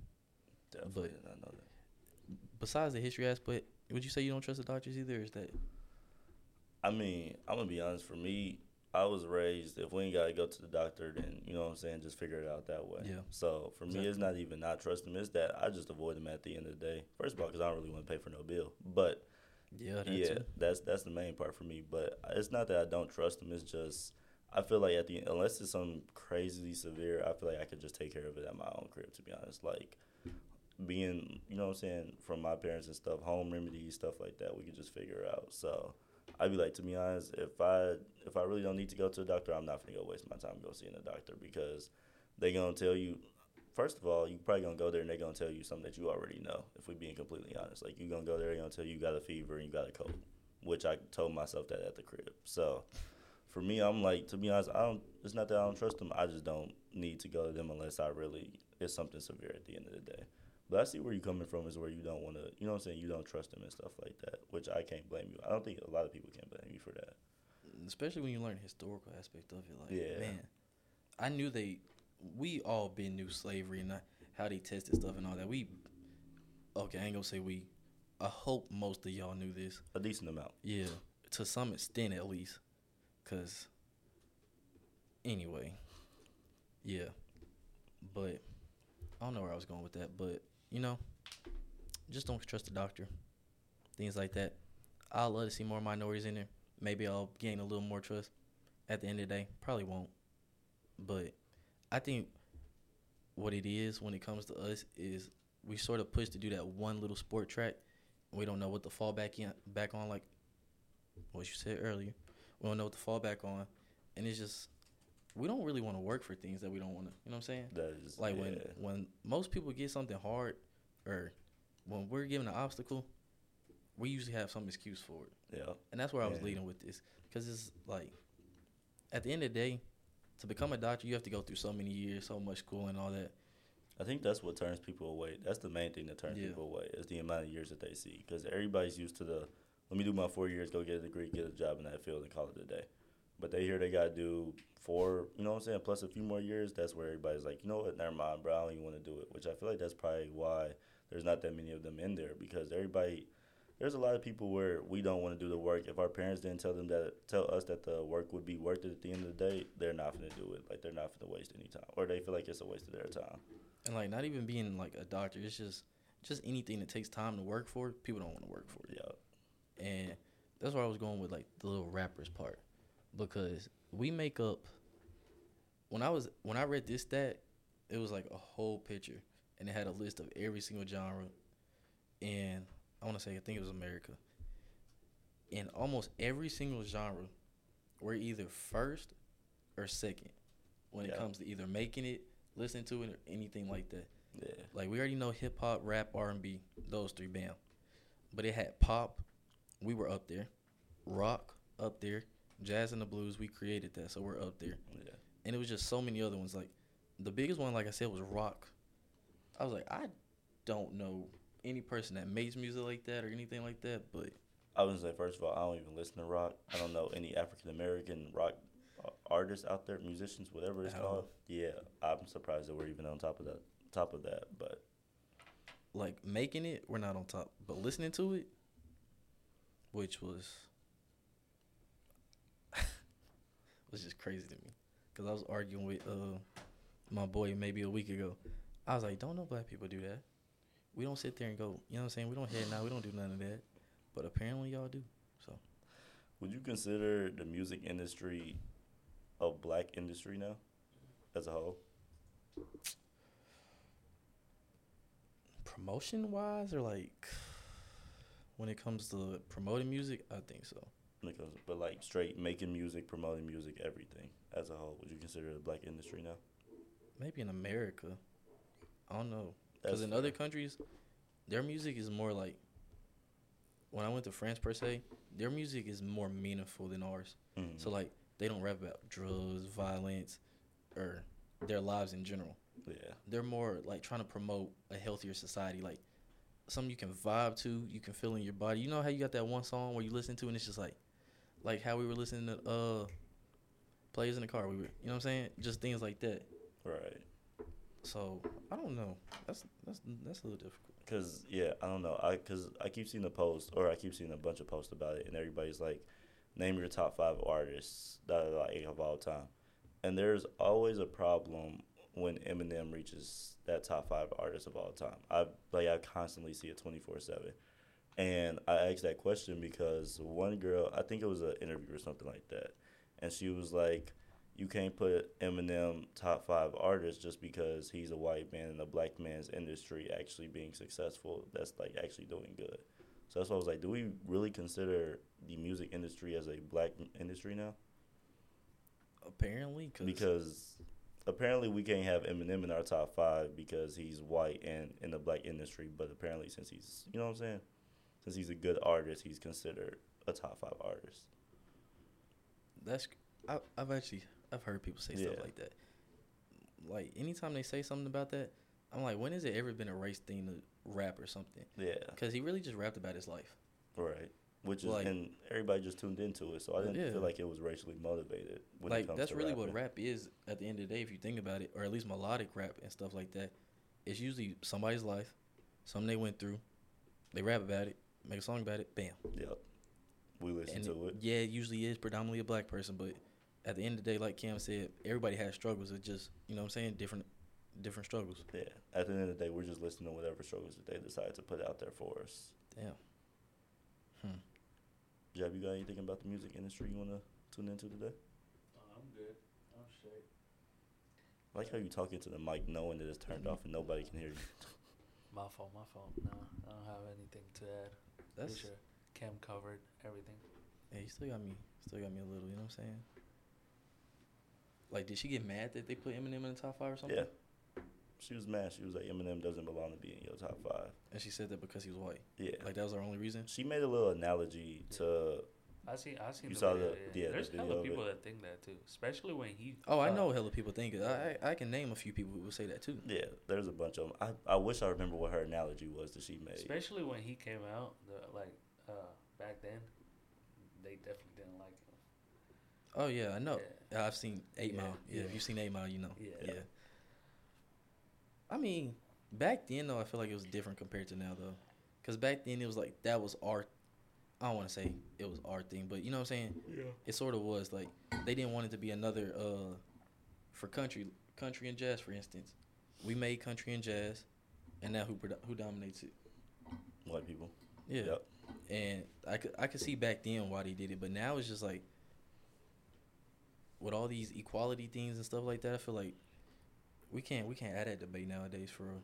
Definitely But- did know that. besides the history aspect would you say you don't trust the doctors either is that I mean, I'm gonna be honest. For me, I was raised if we ain't gotta go to the doctor, then you know what I'm saying. Just figure it out that way. Yeah. So for me, it's not even not trusting them. It's that I just avoid them at the end of the day. First of all, because I don't really want to pay for no bill. But yeah that yeah, too. that's that's the main part for me. But it's not that I don't trust them. It's just I feel like at the unless it's some crazily severe, I feel like I could just take care of it at my own crib. To be honest, like being you know what I'm saying from my parents and stuff, home remedies stuff like that, we could just figure out. So. I'd be like, to be honest, if I if I really don't need to go to a doctor, I'm not gonna go waste my time go seeing a doctor because they gonna tell you. First of all, you probably gonna go there and they're gonna tell you something that you already know. If we being completely honest, like you gonna go there, they gonna tell you you got a fever and you got a cold, which I told myself that at the crib. So for me, I'm like, to be honest, I don't. It's not that I don't trust them. I just don't need to go to them unless I really it's something severe at the end of the day. But I see where you're coming from is where you don't want to, you know what I'm saying? You don't trust them and stuff like that, which I can't blame you. I don't think a lot of people can blame you for that. especially when you learn the historical aspect of it. Like, Yeah. man, I knew they, we all been knew slavery and how they tested stuff and all that. We, okay, I ain't gonna say we. I hope most of y'all knew this. A decent amount. Yeah, to some extent at least, cause. Anyway, yeah, but, I don't know where I was going with that, but you know, just don't trust the doctor. Things like that. I'd love to see more minorities in there. Maybe I'll gain a little more trust. At the end of the day, probably won't. But I think what it is when it comes to us is we sort of push to do that one little sport track. We don't know what to fall back in back on, like what you said earlier. We don't know what to fall back on, and it's just we don't really want to work for things that we don't want to. You know what I'm saying? That is Like yeah. when when most people get something hard, or when we're given an obstacle, we usually have some excuse for it, yeah. and that's where I was Yeah. leading with this, because it's like, at the end of the day, to become a doctor, you have to go through so many years, so much school, and all that. I think that's what turns people away. That's the main thing that turns Yeah. people away is the amount of years that they see. Because everybody's used to the, let me do my four years, go get a degree, get a job in that field, and call it a day. But they hear they got to do four, you know what I'm saying, plus a few more years. That's where everybody's like, you know what, never mind, bro, I don't even want to do it. Which I feel like that's probably why there's not that many of them in there because everybody, there's a lot of people where we don't want to do the work. If our parents didn't tell them that, tell us that the work would be worth it at the end of the day, they're not going to do it. Like they're not going to waste any time, or they feel like it's a waste of their time. And like not even being like a doctor, it's just just anything that takes time to work for. People don't want to work for it. Yeah. and that's where I was going with like the little rappers part because we make up. When I was when I read this stat, it was like a whole picture, and it had a list of every single genre, and I want to say I think it was America. In almost every single genre, we're either first or second when it comes to either making it, listening to it, or anything like that. Yeah. Like we already know hip hop, rap, R and B, those three, bam. But it had pop, we were up there. Rock, up there. Jazz and the blues, we created that, so we're up there. Yeah. And it was just so many other ones. Like the biggest one, like I said, was rock. I was like, I don't know any person that makes music like that or anything like that, but I was gonna say first of all, I don't even listen to rock. I don't know any African American rock uh, artists out there, musicians, whatever it's called. all. Yeah, I'm surprised that we're even on top of that. Top of that, but like making it, we're not on top. But listening to it, which was was just crazy to me, because I was arguing with uh my boy maybe a week ago. I was like, don't know black people do that. We don't sit there and go, you know what I'm saying? We don't head now. We don't do none of that. But apparently y'all do. So would you consider the music industry a black industry now, as a whole? promotion wise, or like when it comes to promoting music, I think so. When it comes, but like straight making music, promoting music, everything as a whole, would you consider it a black industry now? Maybe in America, I don't know. Because in other countries, their music is more like. When I went to France per se, their music is more meaningful than ours. Mhm. So like they don't rap about drugs, violence, or their lives in general. yeah, They're more like trying to promote a healthier society, like something you can vibe to, you can feel in your body. You know how you got that one song where you listen to and it's just like, like how we were listening to uh, players in the car. We were, you know what I'm saying? Just things like that. right. So I don't know. That's that's that's a little difficult. Cause yeah, I don't know. I cause I keep seeing the post or I keep seeing a bunch of posts about it, and everybody's like, name your top five artists that like of all time, and there's always a problem when Eminem reaches that top five artists of all time. I like I constantly see it twenty four seven, and I asked that question because one girl, I think it was an interview or something like that, and she was like. You can't put Eminem top five artists just because he's a white man in a black man's industry actually being successful. That's like actually doing good. So that's why I was like, do we really consider the music industry as a black industry now? Apparently, cause Because apparently we can't have Eminem in our top five because he's white and in the black industry. But apparently, since he's, you know what I'm saying, since he's a good artist, he's considered a top five artist. that's I, I've actually I've heard people say Yeah. stuff like that. Like anytime they say something about that, I'm like, when has it ever been a race thing to rap or something? Yeah, Because he really just rapped about his life. right. Which is Like- and everybody just tuned into it, so I didn't Yeah. feel like it was racially motivated. When it like that's really rapping. what rap is at the end of the day if you think about it or at least melodic rap and stuff like that it's usually somebody's life something they went through they rap about it make a song about it bam Yep. We listen and to it. yeah it usually is predominantly a black person but at the end of the day like cam said everybody has struggles it's just you know what i'm saying different different struggles. Yeah. At the end of the day, we're just listening to whatever struggles that they decide to put out there for us. Damn. Hmm. Jab, you got anything about the music industry you want to tune into today? I'm good. I'm straight. I like how you talk into the mic knowing that it's turned off and nobody can hear you. My fault. My fault. No, I don't have anything to add. That's Pretty sure Cam covered everything. yeah. You still got me. Still got me a little. You know what I'm saying? Like, did she get mad that they put Eminem in the top five or something? Yeah. She was mad. She was like, Eminem doesn't belong to be in your top five. And she said that because he was white. Yeah. Like that was her only reason. She made a little analogy to I see. I seen. You the saw video, the- yeah. yeah, There's video hella people it. that think that too, especially when he. Oh, I uh, know hella people think it. I I I can name a few people who would say that too. yeah. There's a bunch of them. I I wish I remember what her analogy was that she made. Especially when he came out, the, like uh, back then, they definitely didn't like him. Oh yeah, I know. Yeah. I've seen Eight Yeah, Mile. Yeah, yeah. if you've seen Eight Mile, you know. Yeah. yeah. I mean, back then though, I feel like it was different compared to now though, because back then it was like that was our. I don't want to say it was our thing, but you know what I'm saying. Yeah. It sort of was like they didn't want it to be another uh, for country, country and jazz, for instance. We made country and jazz, and now who prodo- who dominates it? White people. Yeah. Yep. And I could I could see back then why they did it, but now it's just like with all these equality things and stuff like that. I feel like we can't we can't add that debate nowadays for real.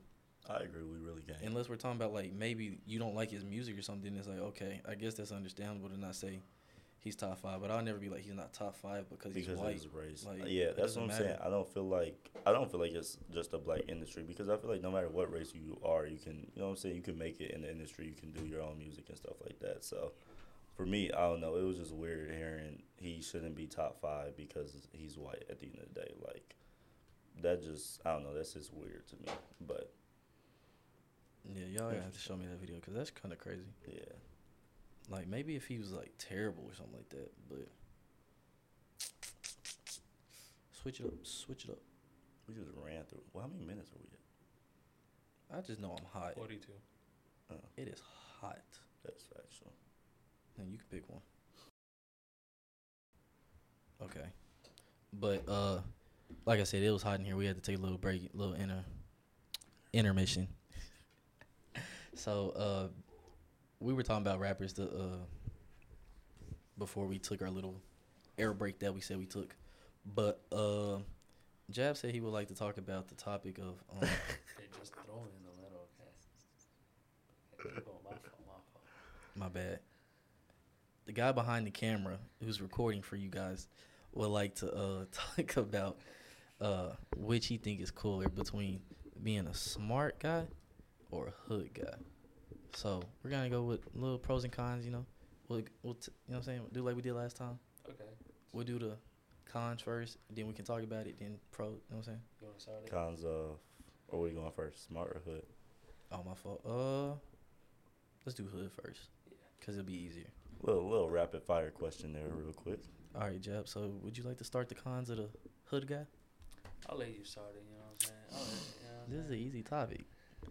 I agree. We really can't. Unless we're talking about like maybe you don't like his music or something. It's like okay, I guess that's understandable to not say he's top five, but I'll never be like he's not top five because, because he's of white. his race. Like, yeah, that's what I'm doesn't saying. I don't feel like I don't feel like it's just a black industry because I feel like no matter what race you are, you can you know what I'm saying. You can make it in the industry. You can do your own music and stuff like that. So for me, I don't know. It was just weird hearing he shouldn't be top five because he's white. At the end of the day, like that just I don't know. That's just weird to me. But Yeah, y'all have to show me that video because that's kind of crazy. yeah, Like maybe if he was like terrible or something like that, but switch it up, switch it up. we just ran through. Well, how many minutes are we at? I just know I'm hot. Forty-two. It is hot. That's factual. And you can pick one. Okay. But uh like I said, it was hot in here. We had to take a little break, little inter intermission. So uh we were talking about rappers the uh before we took our little air break that we said we took. But uh Jab said he would like to talk about the topic of um, They just throw in the middle. Okay. Okay, keep. My fault. My fault. My bad. The guy behind the camera who's recording for you guys would like to uh, talk about uh, which he think is cooler between being a smart guy or a hood guy. So we're gonna go with little pros and cons. You know, we'll, we'll t- you know what I'm saying. Do like we did last time. Okay. We'll do the cons first, then we can talk about it. Then pro. You know what I'm saying? You want to start it? Cons of, or we going first? Smart or hood? Oh my fault. Uh, let's do hood first, Yeah. cause it'll be easier. Little little rapid fire question there, real quick. All right, Jeb. So would you like to start the cons of the hood guy? I'll let you start it. You know what I'm saying? I'll you know what I'm This is an easy topic.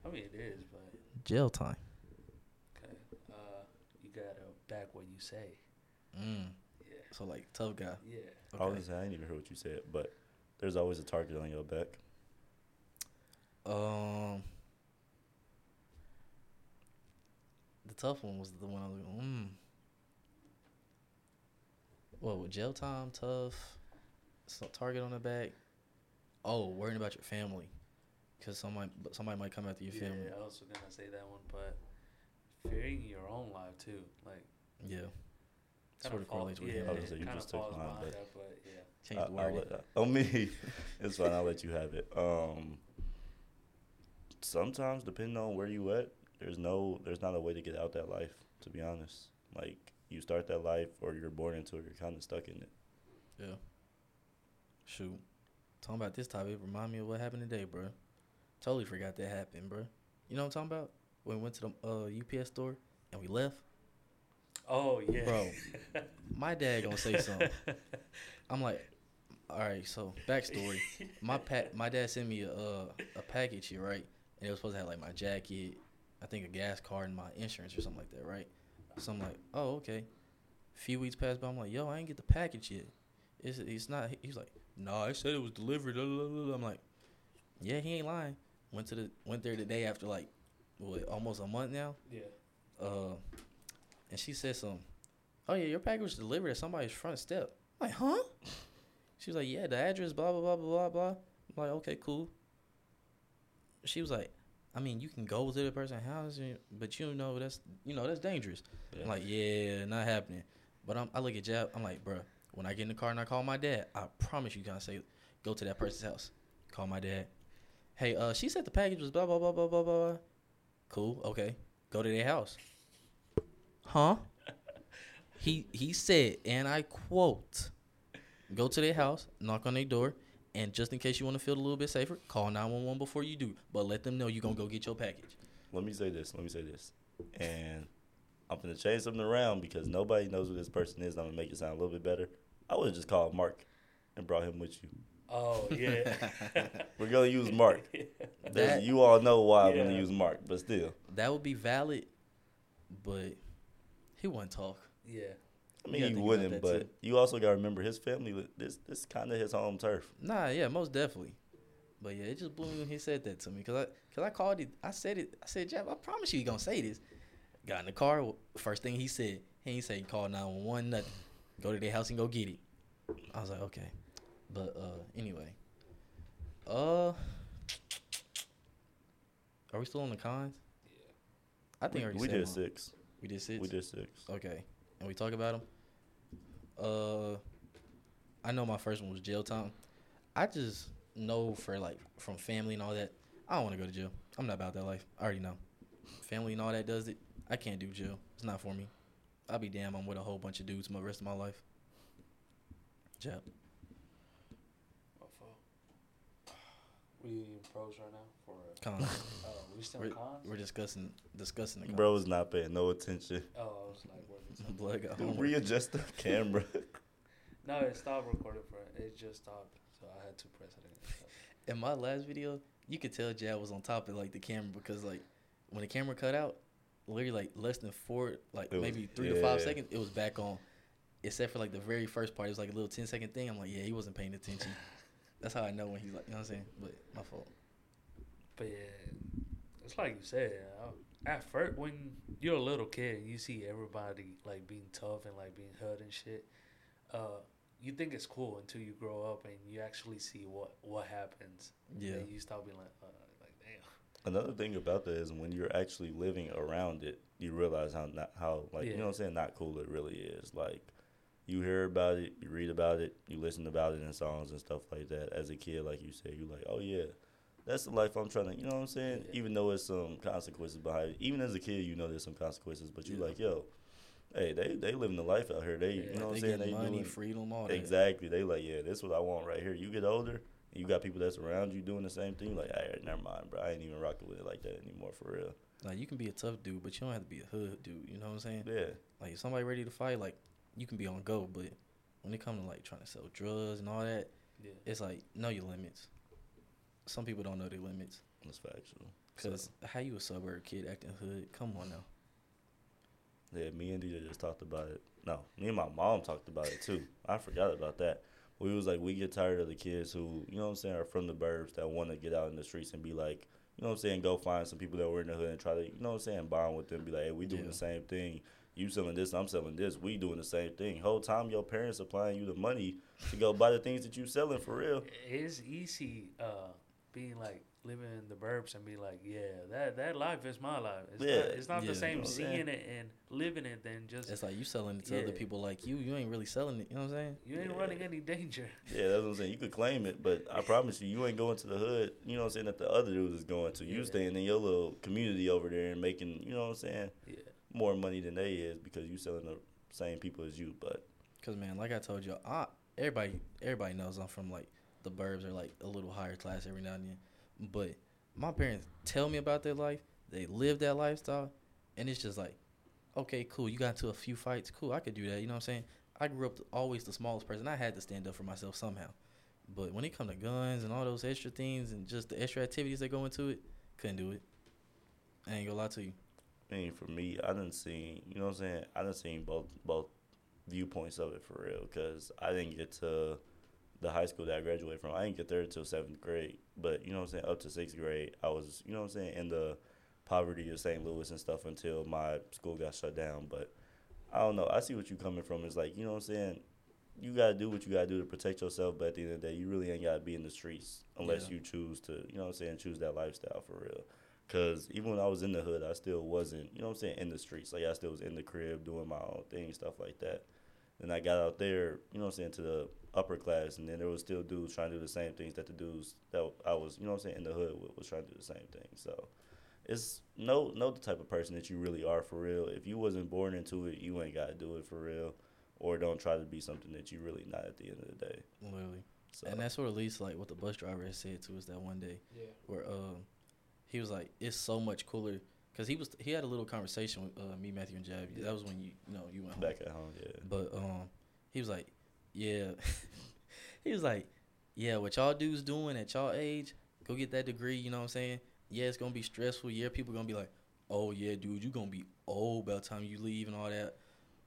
I mean, it is, but Jail time. okay. Uh, you gotta back what you say. Mm. Yeah. So like tough guy. Yeah. I was gonna say I didn't even hear what you said, but there's always a target on your back. Um. The tough one was the one I was going. Mm. What with jail time? Tough. So target on the back. Oh, worrying about your family, because somebody somebody might come after your yeah, family. I was gonna say that one, but fearing your own life too, like Yeah. kind Sort of correlates with yeah, him. I was gonna say, you kinda just took falls mine, but- that, but yeah. Change I, the I'll wording. on me, it's fine. I'll let you have it. Um, sometimes depending on where you at, there's no, there's not a way to get out that life. To be honest, like you start that life or you're born into it, you're kind of stuck in it. Yeah. Shoot. Talking about this topic remind me of what happened today, bro. Totally forgot that happened, bro. You know what I'm talking about? When we went to the uh, UPS store and we left. Oh yeah, Bro, My dad gonna say something. I'm like, all right. So backstory. My pa- my dad sent me a uh, a package here, right? And it was supposed to have like my jacket, I think a gas card, and my insurance or something like that, right? So I'm like, oh okay. A few weeks passed by. I'm like, yo, I ain't get the package yet. It's it's not. He's like, no, I said it was delivered. blah, blah, blah, blah." I'm like, Yeah, he ain't lying. Went to the went there the day after like what almost a month now. Yeah. Uh, and she said some. Oh yeah, your package was delivered at somebody's front step. I'm like, huh? She was like, yeah, the address, blah blah blah blah blah blah. I'm like, okay, cool. She was like, I mean, you can go to the person's house, but you know that's you know that's dangerous. Yeah. I'm like, yeah, not happening. But I'm, I look at Jab. I'm like, bruh, when I get in the car and I call my dad, I promise you, gonna say, go to that person's house. Call my dad. Hey, uh, she said the package was blah blah blah blah blah blah. Cool, okay. Go to their house. Huh? he he said, and I quote, "Go to their house, knock on their door, and just in case you want to feel a little bit safer, call nine one one before you do. But let them know you're gonna go get your package." Let me say this. Let me say this. And I'm gonna change something around because nobody knows who this person is. I'm gonna make it sound a little bit better. I would have just called Mark and brought him with you. Oh yeah. We're gonna use Mark. That- you all know why I'm gonna use Mark, but still, That would be valid, but he wouldn't talk. yeah. I mean gotta he wouldn't. But too. you also gotta remember his family. This this kind of his home turf. Nah, yeah, most definitely. But yeah, it just blew me when he said that to me, cause I, cause I called it. I said it. I said, Jeff, I promise you, he gonna say this. Got in the car. First thing he said, he ain't say call nine one one nothing. Go to their house and go get it. I was like, okay. But uh, anyway, uh, are we still on the cons? Yeah. I think we, already we did mine. six. We did six. We did six. Okay, and we talk about them. Uh, I know my first one was jail time. I just know for like from family and all that, I don't want to go to jail. I'm not about that life. I already know. Family and all that does it. I can't do jail. It's not for me. I'll be damn. I'm with a whole bunch of dudes my rest of my life. Jab. My fault. We in pros right now for. Cons. Uh, we still we're, cons. we're discussing discussing the cons. Bro was not paying no attention. Oh, I was like, what is it? Blood got Dude, readjust the camera. No, it stopped recording for it. It just stopped, so I had to press it again. in my last video, you could tell Jab was on top of like the camera because like when the camera cut out, literally like less than four, like It was- maybe three to five seconds, it was back on. Except for like the very first part, it was like a little 10 second thing. I'm like, yeah, he wasn't paying attention. That's how I know when he's like, you know what I'm saying? But my fault. But yeah, it's like you said. uh, At first, when you're a little kid, you see everybody like being tough and like being hurt and shit. Uh, you think it's cool until you grow up and you actually see what what happens. Yeah. And you start being like, uh, like damn. Another thing about that is when you're actually living around it, you realize how not how like you know what I'm saying not cool it really is. Like you hear about it, you read about it, you listen about it in songs and stuff like that. As a kid, like you said, you're like, oh yeah, that's the life I'm trying to. You know what I'm saying? Yeah. Even though it's some consequences behind it. Even as a kid, you know there's some consequences, but you Yeah. like, yo, hey, they they living the life out here. They Yeah, you know what I'm saying? They money, doing freedom, all that. exactly. They like, yeah, this is what I want right here. You get older. You got people that's around you doing the same thing. Like, hey, never mind, bro. I ain't even rocking with it like that anymore, for real. Like, you can be a tough dude, but you don't have to be a hood dude. You know what I'm saying? Yeah, Like, if somebody ready to fight, like, you can be on go, but when it comes to like trying to sell drugs and all that, Yeah. it's like know your limits. Some people don't know their limits. that's factual. Cause how you a suburb kid acting hood? Come on now. Yeah, me and DJ just talked about it. No, me and my mom talked about it too. I forgot about that. We was like, we get tired of the kids who, you know what I'm saying, are from the burbs that want to get out in the streets and be like, you know what I'm saying, go find some people that were in the hood and try to, you know what I'm saying, bond with them. Be like, hey, we doing Yeah. the same thing. You selling this, I'm selling this. We doing the same thing. Whole time your parents supplying you the money to go buy the things that you selling for real. It's easy uh, being like living in the burbs and be like, yeah, that that life is my life. It's Yeah, not, it's not yeah. the You same know what I'm saying? seeing it and living it than just It's like you selling it to other people like you. You ain't really selling it. You know what I'm saying? you ain't Yeah. running any danger. Yeah, that's what I'm saying. You could claim it, but I promise you, you ain't going to the hood. You know what I'm saying? That the other dudes is going to. You Yeah. staying in your little community over there and making, you know what I'm saying, Yeah. More money than they is because you selling the same people as you. But Cause man, like I told you, I, everybody everybody knows I'm from like the burbs or like a little higher class every now and then. But my parents tell me about their life. They live that lifestyle, and it's just like, okay, cool. You got into a few fights, cool. I could do that. You know what I'm saying? I grew up always the smallest person. I had to stand up for myself somehow. But when it come to guns and all those extra things and just the extra activities that go into it, couldn't do it. I ain't gonna lie to you. I mean, for me, I didn't see, you know what I'm saying? I didn't see both both viewpoints of it for real because I didn't get to the high school that I graduated from. I didn't get there until seventh grade, but you know what I'm saying. Up to sixth grade, I was you know what I'm saying in the poverty of St. Louis and stuff until my school got shut down. But I don't know. I see what you're coming from. It's like you know what I'm saying. You gotta do what you gotta do to protect yourself, but at the end of the day, you really ain't gotta be in the streets unless Yeah. you choose to. You know what I'm saying? Choose that lifestyle for real. Cause even when I was in the hood, I still wasn't, you know what I'm saying, in the streets. Like I still was in the crib doing my own thing, stuff like that. Then I got out there, you know what I'm saying, to the upper class, and then there was still dudes trying to do the same things that the dudes that I was, you know what I'm saying, in the hood with, was trying to do the same thing. So it's no know the type of person that you really are for real. If you wasn't born into it, you ain't gotta do it for real, or don't try to be something that you really not at the end of the day. Literally. So And that's what of at least like what the bus driver had said to us that one day, Yeah. where um, he was like, "It's so much cooler." Cause he was he had a little conversation with uh, me, Matthew, and Jab. That was when you you know you went home. back at home, yeah. But um, he was like, yeah, he was like, yeah, what y'all dudes doing at y'all age, go get that degree. You know what I'm saying? Yeah, it's gonna be stressful. Yeah, people gonna be like, oh yeah, dude, you gonna be old by the time you leave and all that,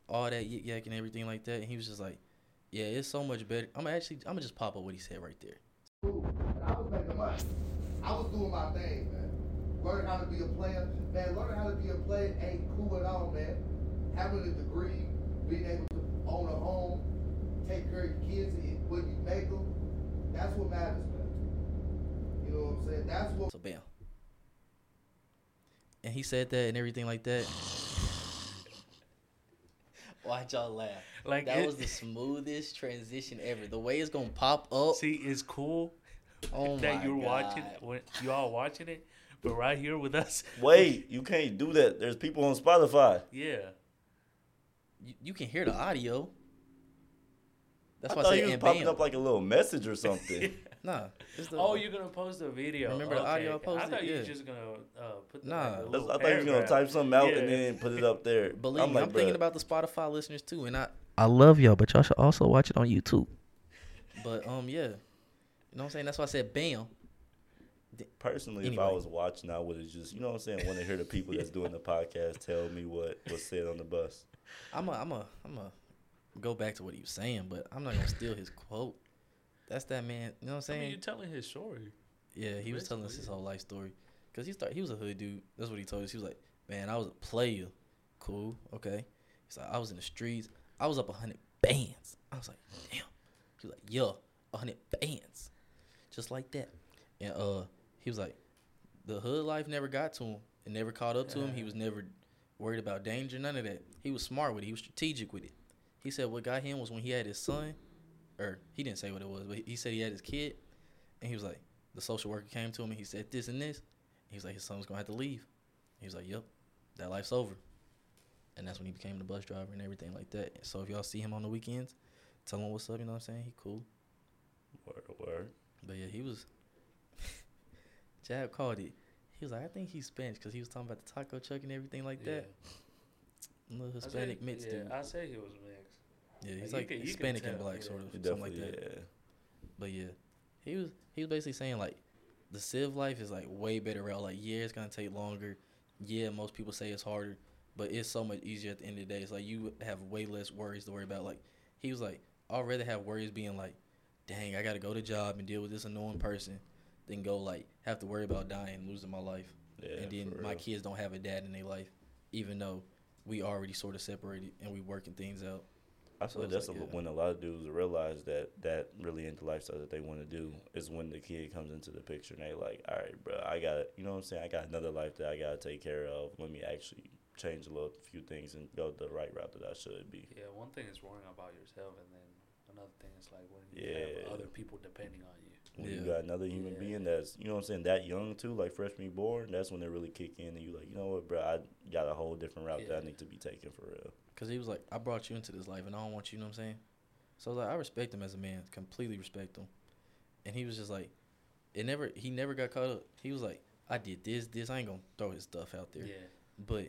all that yik yak and everything like that. And he was just like, yeah, it's so much better. I'm gonna actually, I'm gonna just pop up what he said right there. I was making money. I was doing my thing, man. Learning how to be a player. Man, learning how to be a player ain't cool at all, man. Having a degree, being able to own a home, take care of your kids and when you make them, that's what matters, man. You know what I'm saying? That's what So bam. And he said that and everything like that. Why'd y'all laugh? Like that it- was the smoothest transition ever. The way it's gonna pop up. See, it's cool oh that my you're watching God. it when you all watching it, but right here with us, Wait, you can't do that. There's people on Spotify. yeah. You, you can hear the audio. That's I why thought I he said was and popping bam. up like a little message or something. Nah. It's the, Oh, you're gonna post a video. Remember the audio I I thought you were Yeah. just gonna uh, put the, Nah. like, a That's- little I thought you was gonna paragraph. type something out Yeah. and then put it up there. Believe me, like, I'm thinking bruh, about the Spotify listeners too, and I I love y'all, but y'all should also watch it on YouTube. But um, yeah, you know what I'm saying. That's why I said bam. Personally, if I was watching, I would have just, you know what I'm saying, want to hear the people that's doing the podcast tell me what was said on the bus. I'm a I'm a I'm a go back to what he was saying, but I'm not gonna steal his quote. That's that man. You know what I'm I mean, saying? you're telling his story. Yeah, he was telling us his whole life story. Cause he started, he was a hood dude. That's what he told us. He was like, "Man, I was a player. Cool, okay." He's like, "I was in the streets. I was up a hundred bands." I was like, "Damn." He was like, "Yeah, a hundred bands, just like that." And uh, he was like, "The hood life never got to him. It never caught up to him. He was never worried about danger, none of that. He was smart with it. He was strategic with it. He said what got him was when he had his son, or he didn't say what it was, but he said he had his kid, and he was like, the social worker came to him and he said this and this. He was like, his son's gonna have to leave. He was like, yep, that life's over. And that's when he became the bus driver and everything like that. So if y'all see him on the weekends, tell him what's up. You know what I'm saying? He cool. Word, word. But yeah, he was. Jab called it. He was like, I think he's Spanish because he was talking about the taco truck and everything like that. Little I said- Hispanic mix yeah, dude. I say he was mixed. Yeah, he's you like can- you can Hispanic and black, yeah. sort of, something like that. yeah. But yeah, he was he was basically saying like the civ life is like way better route. Like yeah, it's gonna take longer. Yeah, most people say it's harder, but it's so much easier at the end of the day. It's like you have way less worries to worry about. Like he was like, I'd rather have worries being like, dang, I gotta go to job and deal with this annoying person, than go like have to worry about dying and losing my life. Yeah, and then my real. kids don't have a dad in their life, even though we already sort of separated and we working things out. I So feel like that's like, a, yeah. when a lot of dudes realize that that really ain't the lifestyle that they want to do is when the kid comes into the picture and they like, all right, bro, I got you know what I'm saying, I got another life that I gotta take care of. Let me actually change a little few things and go the right route that I should be. Yeah, one thing is worrying about yourself, and then another thing is like when you Yeah. have other people depending on you. When Yeah. you got another human Yeah. being that's you know what I'm saying that young too, like freshman born, that's when they really kick in and you like, you know what, bro, I got a whole different route that I need to be taking for real. Cause he was like, I brought you into this life, and I don't want you. You know what I'm saying? So I was like, I respect him as a man, completely respect him. And he was just like, it never. He never got caught up. He was like, I did this, this. I ain't gonna throw his stuff out there. Yeah. But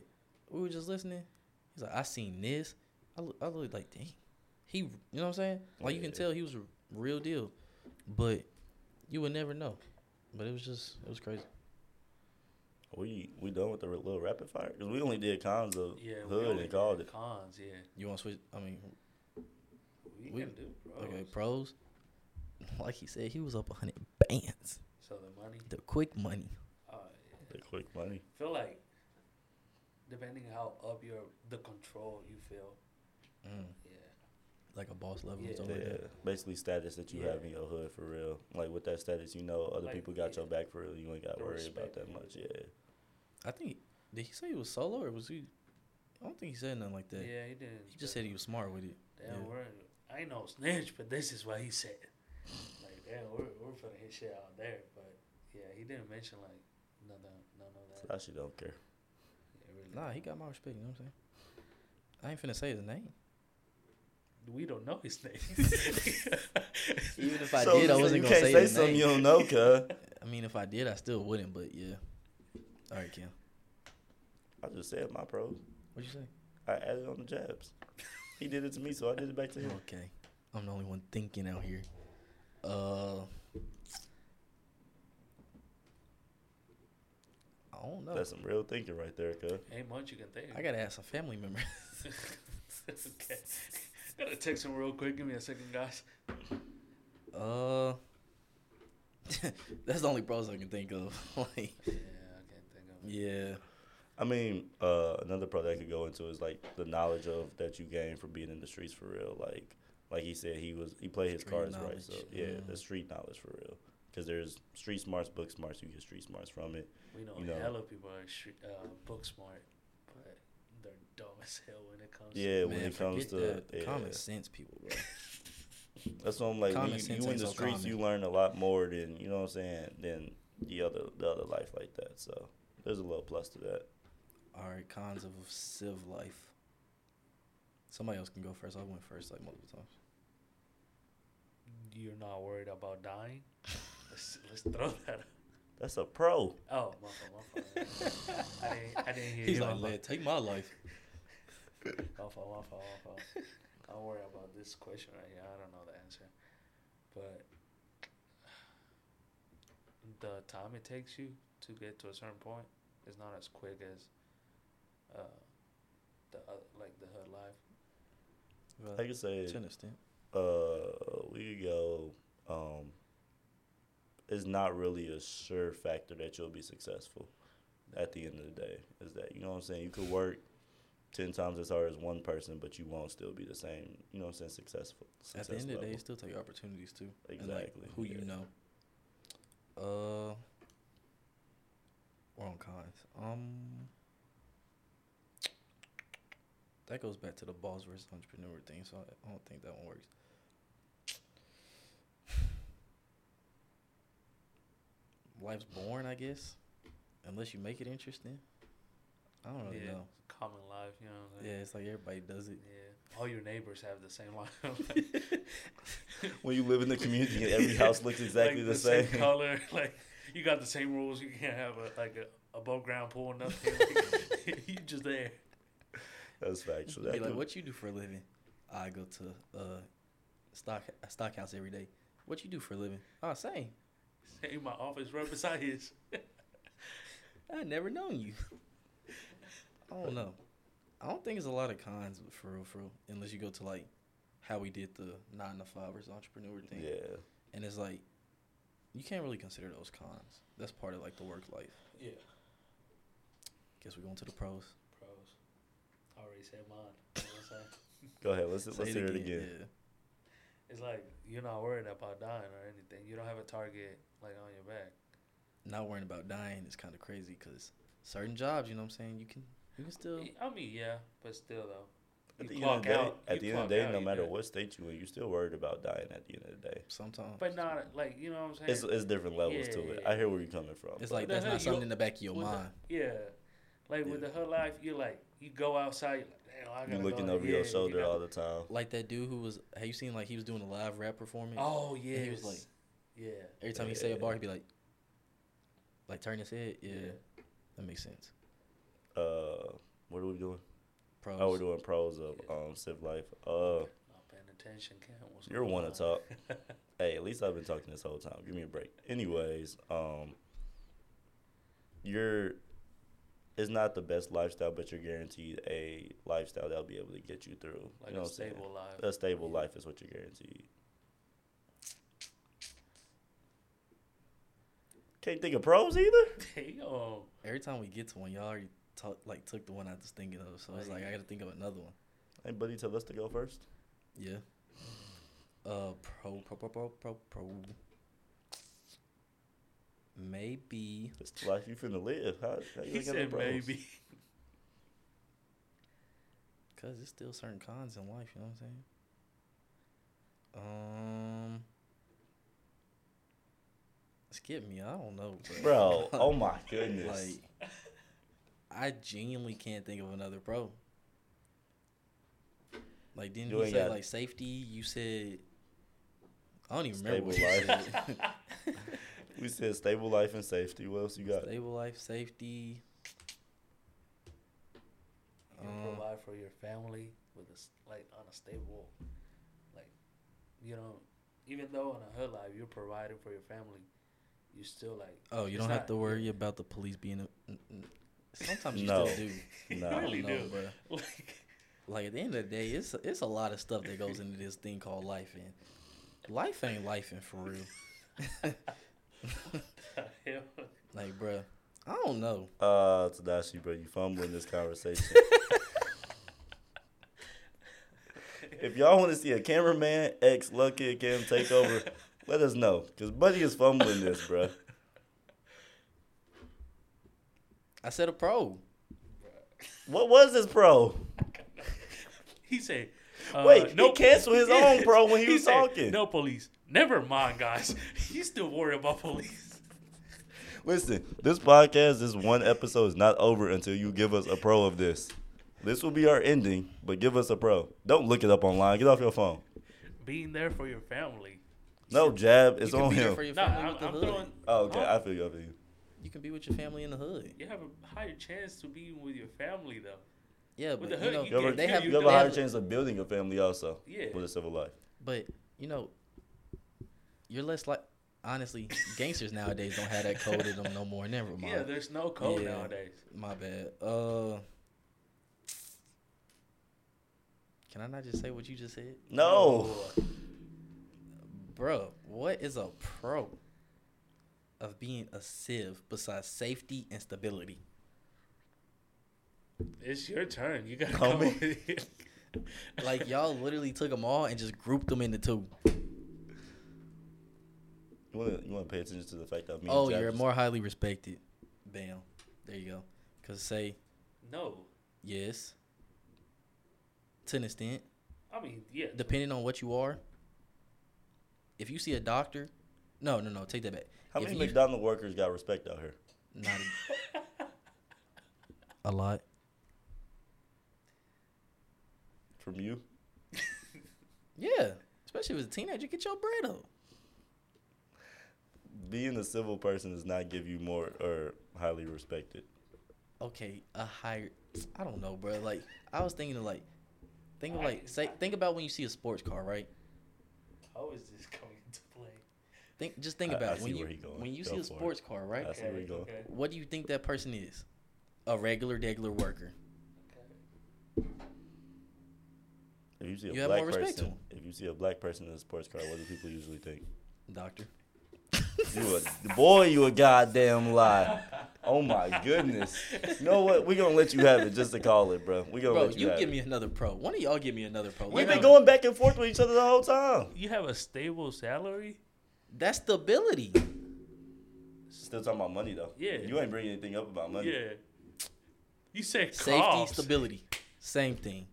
we were just listening. He's like, I seen this. I look, I look like, dang. He, you know what I'm saying? Like you can tell he was a real deal, but you would never know. But it was just, it was crazy. We we done with the little rapid fire because we only did cons of Yeah. hood and called did it. Cons, yeah. You want to switch? I mean, We, We- can do. Bros. okay, pros. like he said, he was up a hundred bands. So the money. The quick money. Uh, yeah. The quick money. I feel like depending how up your the control you feel. Mm, Yeah. Like a boss level. Yeah. or something Yeah, like that. basically status that you Yeah. have in your hood for real. Like with that status, you know other Like, people got yeah. your back for real. You ain't got to worry about that much. Yeah. I think did he say he was solo or was he? I don't think he said nothing like that. Yeah, he did. He just said he was smart with it. Damn, yeah. we're I ain't no snitch, but this is what he said. Like, damn, we're we're putting his shit out there, but yeah, he didn't mention like none of none of So that. I actually don't care. Yeah, really. Nah, he got my respect. You know what I'm saying? I ain't finna say his name. We don't know his name. Even if I So did, I wasn't gonna can't say say his something name. you don't know, cuz. I mean, if I did, I still wouldn't. But yeah. All right, Kim. I just said my pros. What'd you say? I added on the jabs. He did it to me, so I did it back to him. Okay. I'm the only one thinking out here. Uh. I don't know. That's some real thinking right there, cuz. ain't much you can think. I gotta ask a family member. okay. Gotta text him real quick. Give me a second, guys. Uh. that's the only pros I can think of. like, Yeah, I can't think of. it. yeah. I mean, uh, another pro that I could go into is like the knowledge of that you gain from being in the streets for real. Like, like he said, he was he played his Street cards right. So yeah, mm. the street knowledge for real. Because there's street smarts, book smarts. You get street smarts from it. We know, You know. hella people are street, uh, book smart, but they're dumb as hell when it comes. Yeah, to when Man, it comes forget to that. yeah. common sense people, bro. That's what I'm like. When you, you in the so streets, common. you learn a lot more than you know what I'm saying than the other the other life like that. So there's a little plus to that. All right, cons of civ life. Somebody else can go first. I went first like multiple times. You're not worried about dying. Let's let's throw that. That's a pro. Oh, my fault, my fault. I didn't, I didn't hear He's you. like, my "Lad, take my life. Fault, my fault, my fault, my fault. Don't worry about this question right here. I don't know the answer, but the time it takes you to get to a certain point is not as quick as uh, the uh, like the hood life. Well, I could say to an extent. uh we could go um it's not really a sure factor that you'll be successful at the end of the day is that you know what i'm saying you could work 10 times as hard as one person but you won't still be the same you know what i'm saying successful At the end of the day, you still take opportunities too. and, like, Exactly, who you know. Uh, we're on cons. Um, that goes back to the boss versus entrepreneur thing. So I, I don't think that one works. Life's boring, I guess, unless you make it interesting. I don't really yeah, know. common life, you know. What I'm Yeah, it's like everybody does it. Yeah. All your neighbors have the same life. when you live in the community and every house looks exactly like the, same, color. Like you got the same rules. You can't have a like a above ground pool, or nothing. you just there. that's factual Be that like, what you do for a living? I go to uh stock stock house every day. What you do for a living? Oh, same. Same my office right beside his. I never known you. I don't know. I don't think there's a lot of cons for real, for real, unless you go to like how we did the nine to five versus entrepreneur thing. yeah And it's like you can't really consider those cons. That's part of like the work life. Yeah. Guess we're going to the pros. Pros. I already said mine. You know what I'm saying? go ahead let's Say let's hear it again Yeah. It's like you're not worried about dying or anything. You don't have a target like on your back. Not worrying about dying is kind of crazy because certain jobs, you know what I'm saying, you can you can still I mean, yeah, but still though. at the end of the day, out- at the end of the day, out, no matter good. what state you in, you're still worried about dying at the end of the day. sometimes. But not like you know what I'm saying. It's it's different levels to it. yeah, I hear where you're coming from. It's like that's not you- something in the back of your with the- mind. yeah, like with Yeah. the hood life, you're like you go outside. You're like, you gotta looking go. over your you shoulder got- all the time. Like that dude who was, have you seen like he was doing a live rap performance? Oh yeah, he was like, yeah, every time he say a bar, he'd be like, like turn his head. Yeah, yeah. that makes sense. Uh, what are we doing? Pros. Oh, we're doing pros of Yeah. um Civ Life. Uh, Not paying attention, Cam. What's you're going one to on? talk. hey, at least I've been talking this whole time. Give me a break. Anyways, um, you're. It's not the best lifestyle, but you're guaranteed a lifestyle that'll be able to get you through. Like you know a what I'm saying? stable life. A stable Yeah. life is what you're guaranteed. Can't think of pros either. Damn. Every time we get to one, y'all already talk, like took the one I was thinking of, so I was like I got to think of another one. Hey, buddy, tell us to go first. Yeah. Uh, pro, pro, pro, pro, pro, pro. Maybe. It's the life you finna live. How, how you He ain't got no said maybe. Cause there's still certain cons in life, you know what I'm saying? Um, skip me. I don't know, Bro, oh my goodness. like, I genuinely can't think of another pro. Like, didn't You you, say like safety? You said I don't even remember Stable what life. we said stable life and safety. What else you got? Stable life, safety. You Um, provide for your family with a s like on a stable, like you know, even though in a hood life you're providing for your family, you still like. Oh, you don't have to worry about the police being. A, n- n- sometimes you No. still do. No. I don't Really know, do. bro. Like, Like at the end of the day, it's it's a lot of stuff that goes into this thing called life, and life ain't life for real. like, bro, I don't know. Uh, Tadashi, bro, you fumbling this conversation. if y'all want to see a cameraman, ex Lucky Cam take over, let us know. Because Buddy is fumbling this, bro. I said a pro. What was this pro? he said. Uh, Wait, he canceled his own pro when he was said, talking. No police. Never mind, guys. He's still worried about police. Listen, this podcast, this one episode is not over until you give us a pro of this. This will be our ending, but give us a pro. Don't look it up online. Get off your phone. Being there for your family. No jab. It's you can on be there him. for your Nah, family I'm, the I'm hood. throwing. Oh, okay. Huh? I feel you. I feel you. You can be with your family in the hood. You have a higher chance to be with your family though. Yeah, With but the you hood, know you You, ever, they have you you have a higher chance of building your family also Yeah. with a civil life. But you know, you're less like honestly, gangsters nowadays don't have that code in them no more. Never mind. Yeah, there's no code Yeah. nowadays. My bad. Uh, can I not just say what you just said, No. bro? What is a pro of being a sieve besides safety and stability? It's your turn. You gotta Homie. come with it. Like y'all literally took them all and just grouped them into two. You want to you want to pay attention to the fact that me Oh, and you're just- more highly respected. Bam. There you go. Cause say No. yes. To an extent, I mean, yeah. depending on what you are. If you see a doctor, no, no, no, take that back. How if many you- McDonald workers got respect out here? Not a, a lot. From you? Yeah, especially if it's a teenager, get your bread up. Being a civil person does not give you more or highly respected. Okay, a higher. I don't know, bro. Like I was thinking of like, think of like say think about when you see a sports car, right? How is this coming into play? Think just think about I it. see when where you he going. when you Go see a for it. sports car, right? I see where you going. okay. What do you think that person is? A regular, regular worker. okay. If you see a You have black more person, if you see a black person in a sports car, what do people usually think? Doctor. You a boy, you a goddamn lie. Oh my goodness. You know what? We're gonna let you have it just to call it, bro. We gonna Bro, let you, you have give it. me another pro. One of y'all give me another pro. We've been going back and forth with each other the whole time. You have a stable salary. That's stability. Still talking about money though. Yeah. You ain't bringing anything up about money. Yeah. You said Safety, cops. stability. Same thing.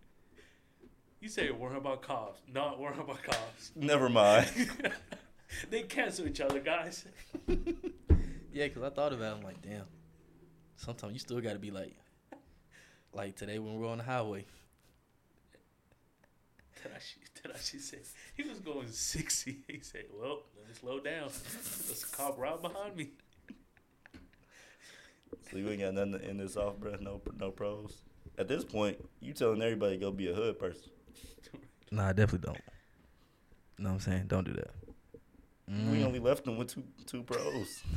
You say worrying about cops, not worrying about cops. Never mind. they cancel each other, guys. Yeah, because I thought about it. I'm like, damn. Sometimes you still got to be like, like today when we're on the highway. Tadashi, Tadashi said he was going 60. He said, well, let me slow down. There's a cop right behind me. So you ain't got nothing to end this off, bro. No, no pros. At this point, you telling everybody to go be a hood person. Nah, I definitely don't. You know what I'm saying? Don't do that. We Mm. only left them with two two pros.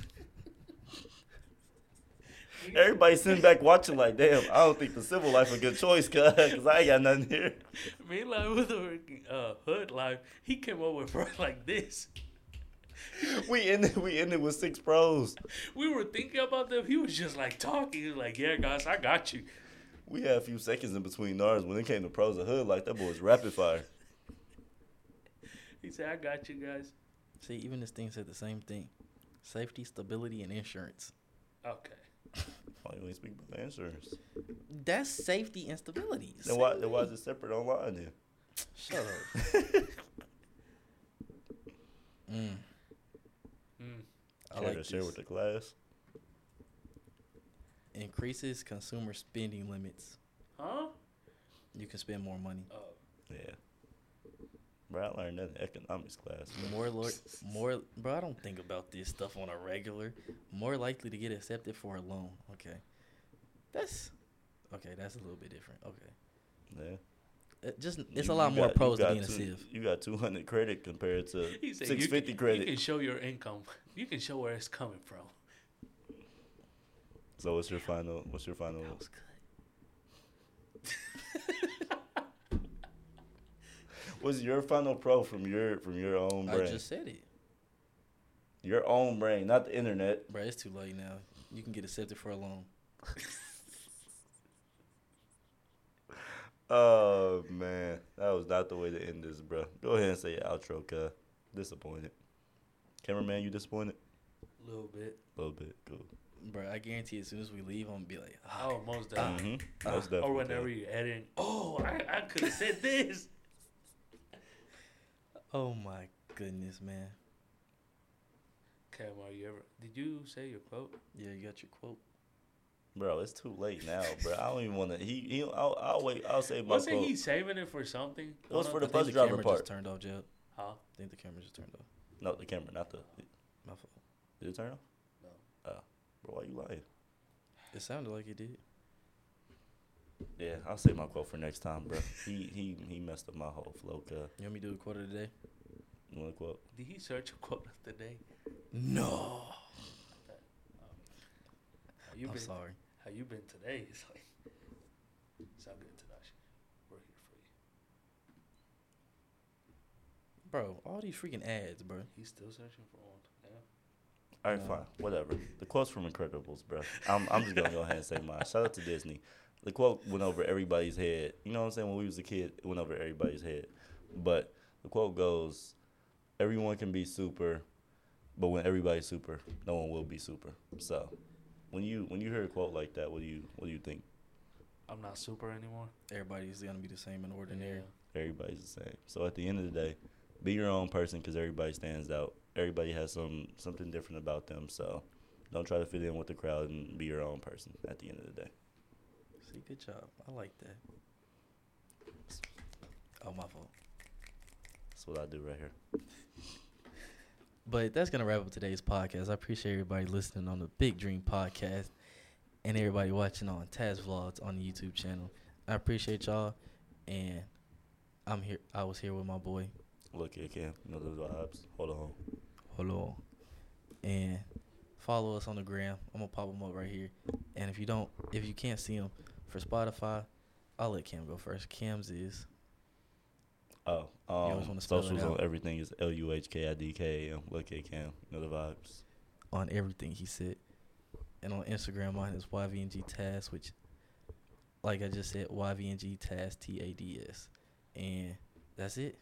Everybody sitting back watching like, damn, I don't think the civil life a good choice, cuz, cause I ain't got nothing here. Me like with the uh, hood life, he came over with bro like this. we ended we ended with six pros. We were thinking about them. He was just like talking. He was like, "Yeah, guys, I got you." We had a few seconds in between ours when it came to pros of hood. Like that boy was rapid fire. He said, "I got you guys." See, even this thing said the same thing: safety, stability, and insurance. Okay. Why you ain't speak about insurance? That's safety and stability. Then why then why is it separate online then? Shut up. mm, Mm. I Care like to this. share with the class. Increases consumer spending limits. Huh? You can spend more money. Oh. Yeah. Bro, I learned that in economics class. bro. More, lo- more, bro. I don't think about this stuff on a regular. More likely to get accepted for a loan. Okay, that's okay. That's a little bit different. Okay, Yeah. it just it's You- a lot you more got- pros you to got being a two- civ. You got 200 credit compared to 650 you can, credit. You can show your income. You can show where it's coming from. So what's your final? What's your final? That was good. What's your final pro from your from your own brain? I just said it, Your own brain, not the internet. bro. It's too late now. You can get accepted for a loan. Oh man, that was not the way to end this, bro. Go ahead and say your outro, cuz. Disappointed. Cameraman, you disappointed? A little bit. A little bit. Cool. Bro, I guarantee as soon as we leave, I'm gonna be like, ah, Oh, most definitely. Mm-hmm. Most definitely. or whenever you're editing. Oh, I, I could have said this. Oh my goodness, man. Cam, are you ever? Did you say your quote? Yeah, you got your quote. Bro, it's too late now, bro. I don't even want to. He, he. I'll, I'll wait. I'll say my Wasn't quote. he saving it for something? It was for the I bus think driver camera part. just turned off, Jeb. Huh? I think the camera just turned off. No, the camera, not the. My fault. Did it turn off? No. Oh, bro, why you lying? It sounded like it did. Yeah, I'll say my quote for next time, bro. he he he messed up my whole flow, cuz. You want me to do a quote of the day? You want a quote? Did he search a quote of the day? No. How you I'm been? sorry. How you been today? It's like, sound good, Tadashi. We're here for you. Bro, all these freaking ads, bro. He's still searching for one. Yeah. All right, No. fine, whatever. The quote's from Incredibles, bro. I'm I'm just gonna go ahead and say mine. Shout out to Disney. The quote went over everybody's head. You know what I'm saying? When we was a kid, it went over everybody's head. But the quote goes, "Everyone can be super, but when everybody's super, no one will be super." So, when you when you hear a quote like that, what do you what do you think? I'm not super anymore. Everybody's gonna be the same and ordinary. Everybody's the same. So at the end of the day, be your own person because everybody stands out. Everybody has some something different about them. So don't try to fit in with the crowd and be your own person. At the end of the day. See, good job. I like that. Oh, my fault. That's what I do right here. But that's gonna wrap up today's podcast. I appreciate everybody listening on the Big Dream Podcast and everybody watching on Taz Vlogs on the YouTube channel. I appreciate y'all, and I'm here. I was here with my boy. Look here, Cam. You know those vibes. Hold on. Hold on, and follow us on the gram. I'm gonna pop them up right here. And if you don't, if you can't see them for Spotify, I'll let Cam go first. Cam's is Oh, um, socials on everything is L U H K I D K A M. Look here, Cam. You know the vibes. on everything he said. And on Instagram, mine is YVNG Tads, which, like I just said, YVNG Tads T A D S. And that's it.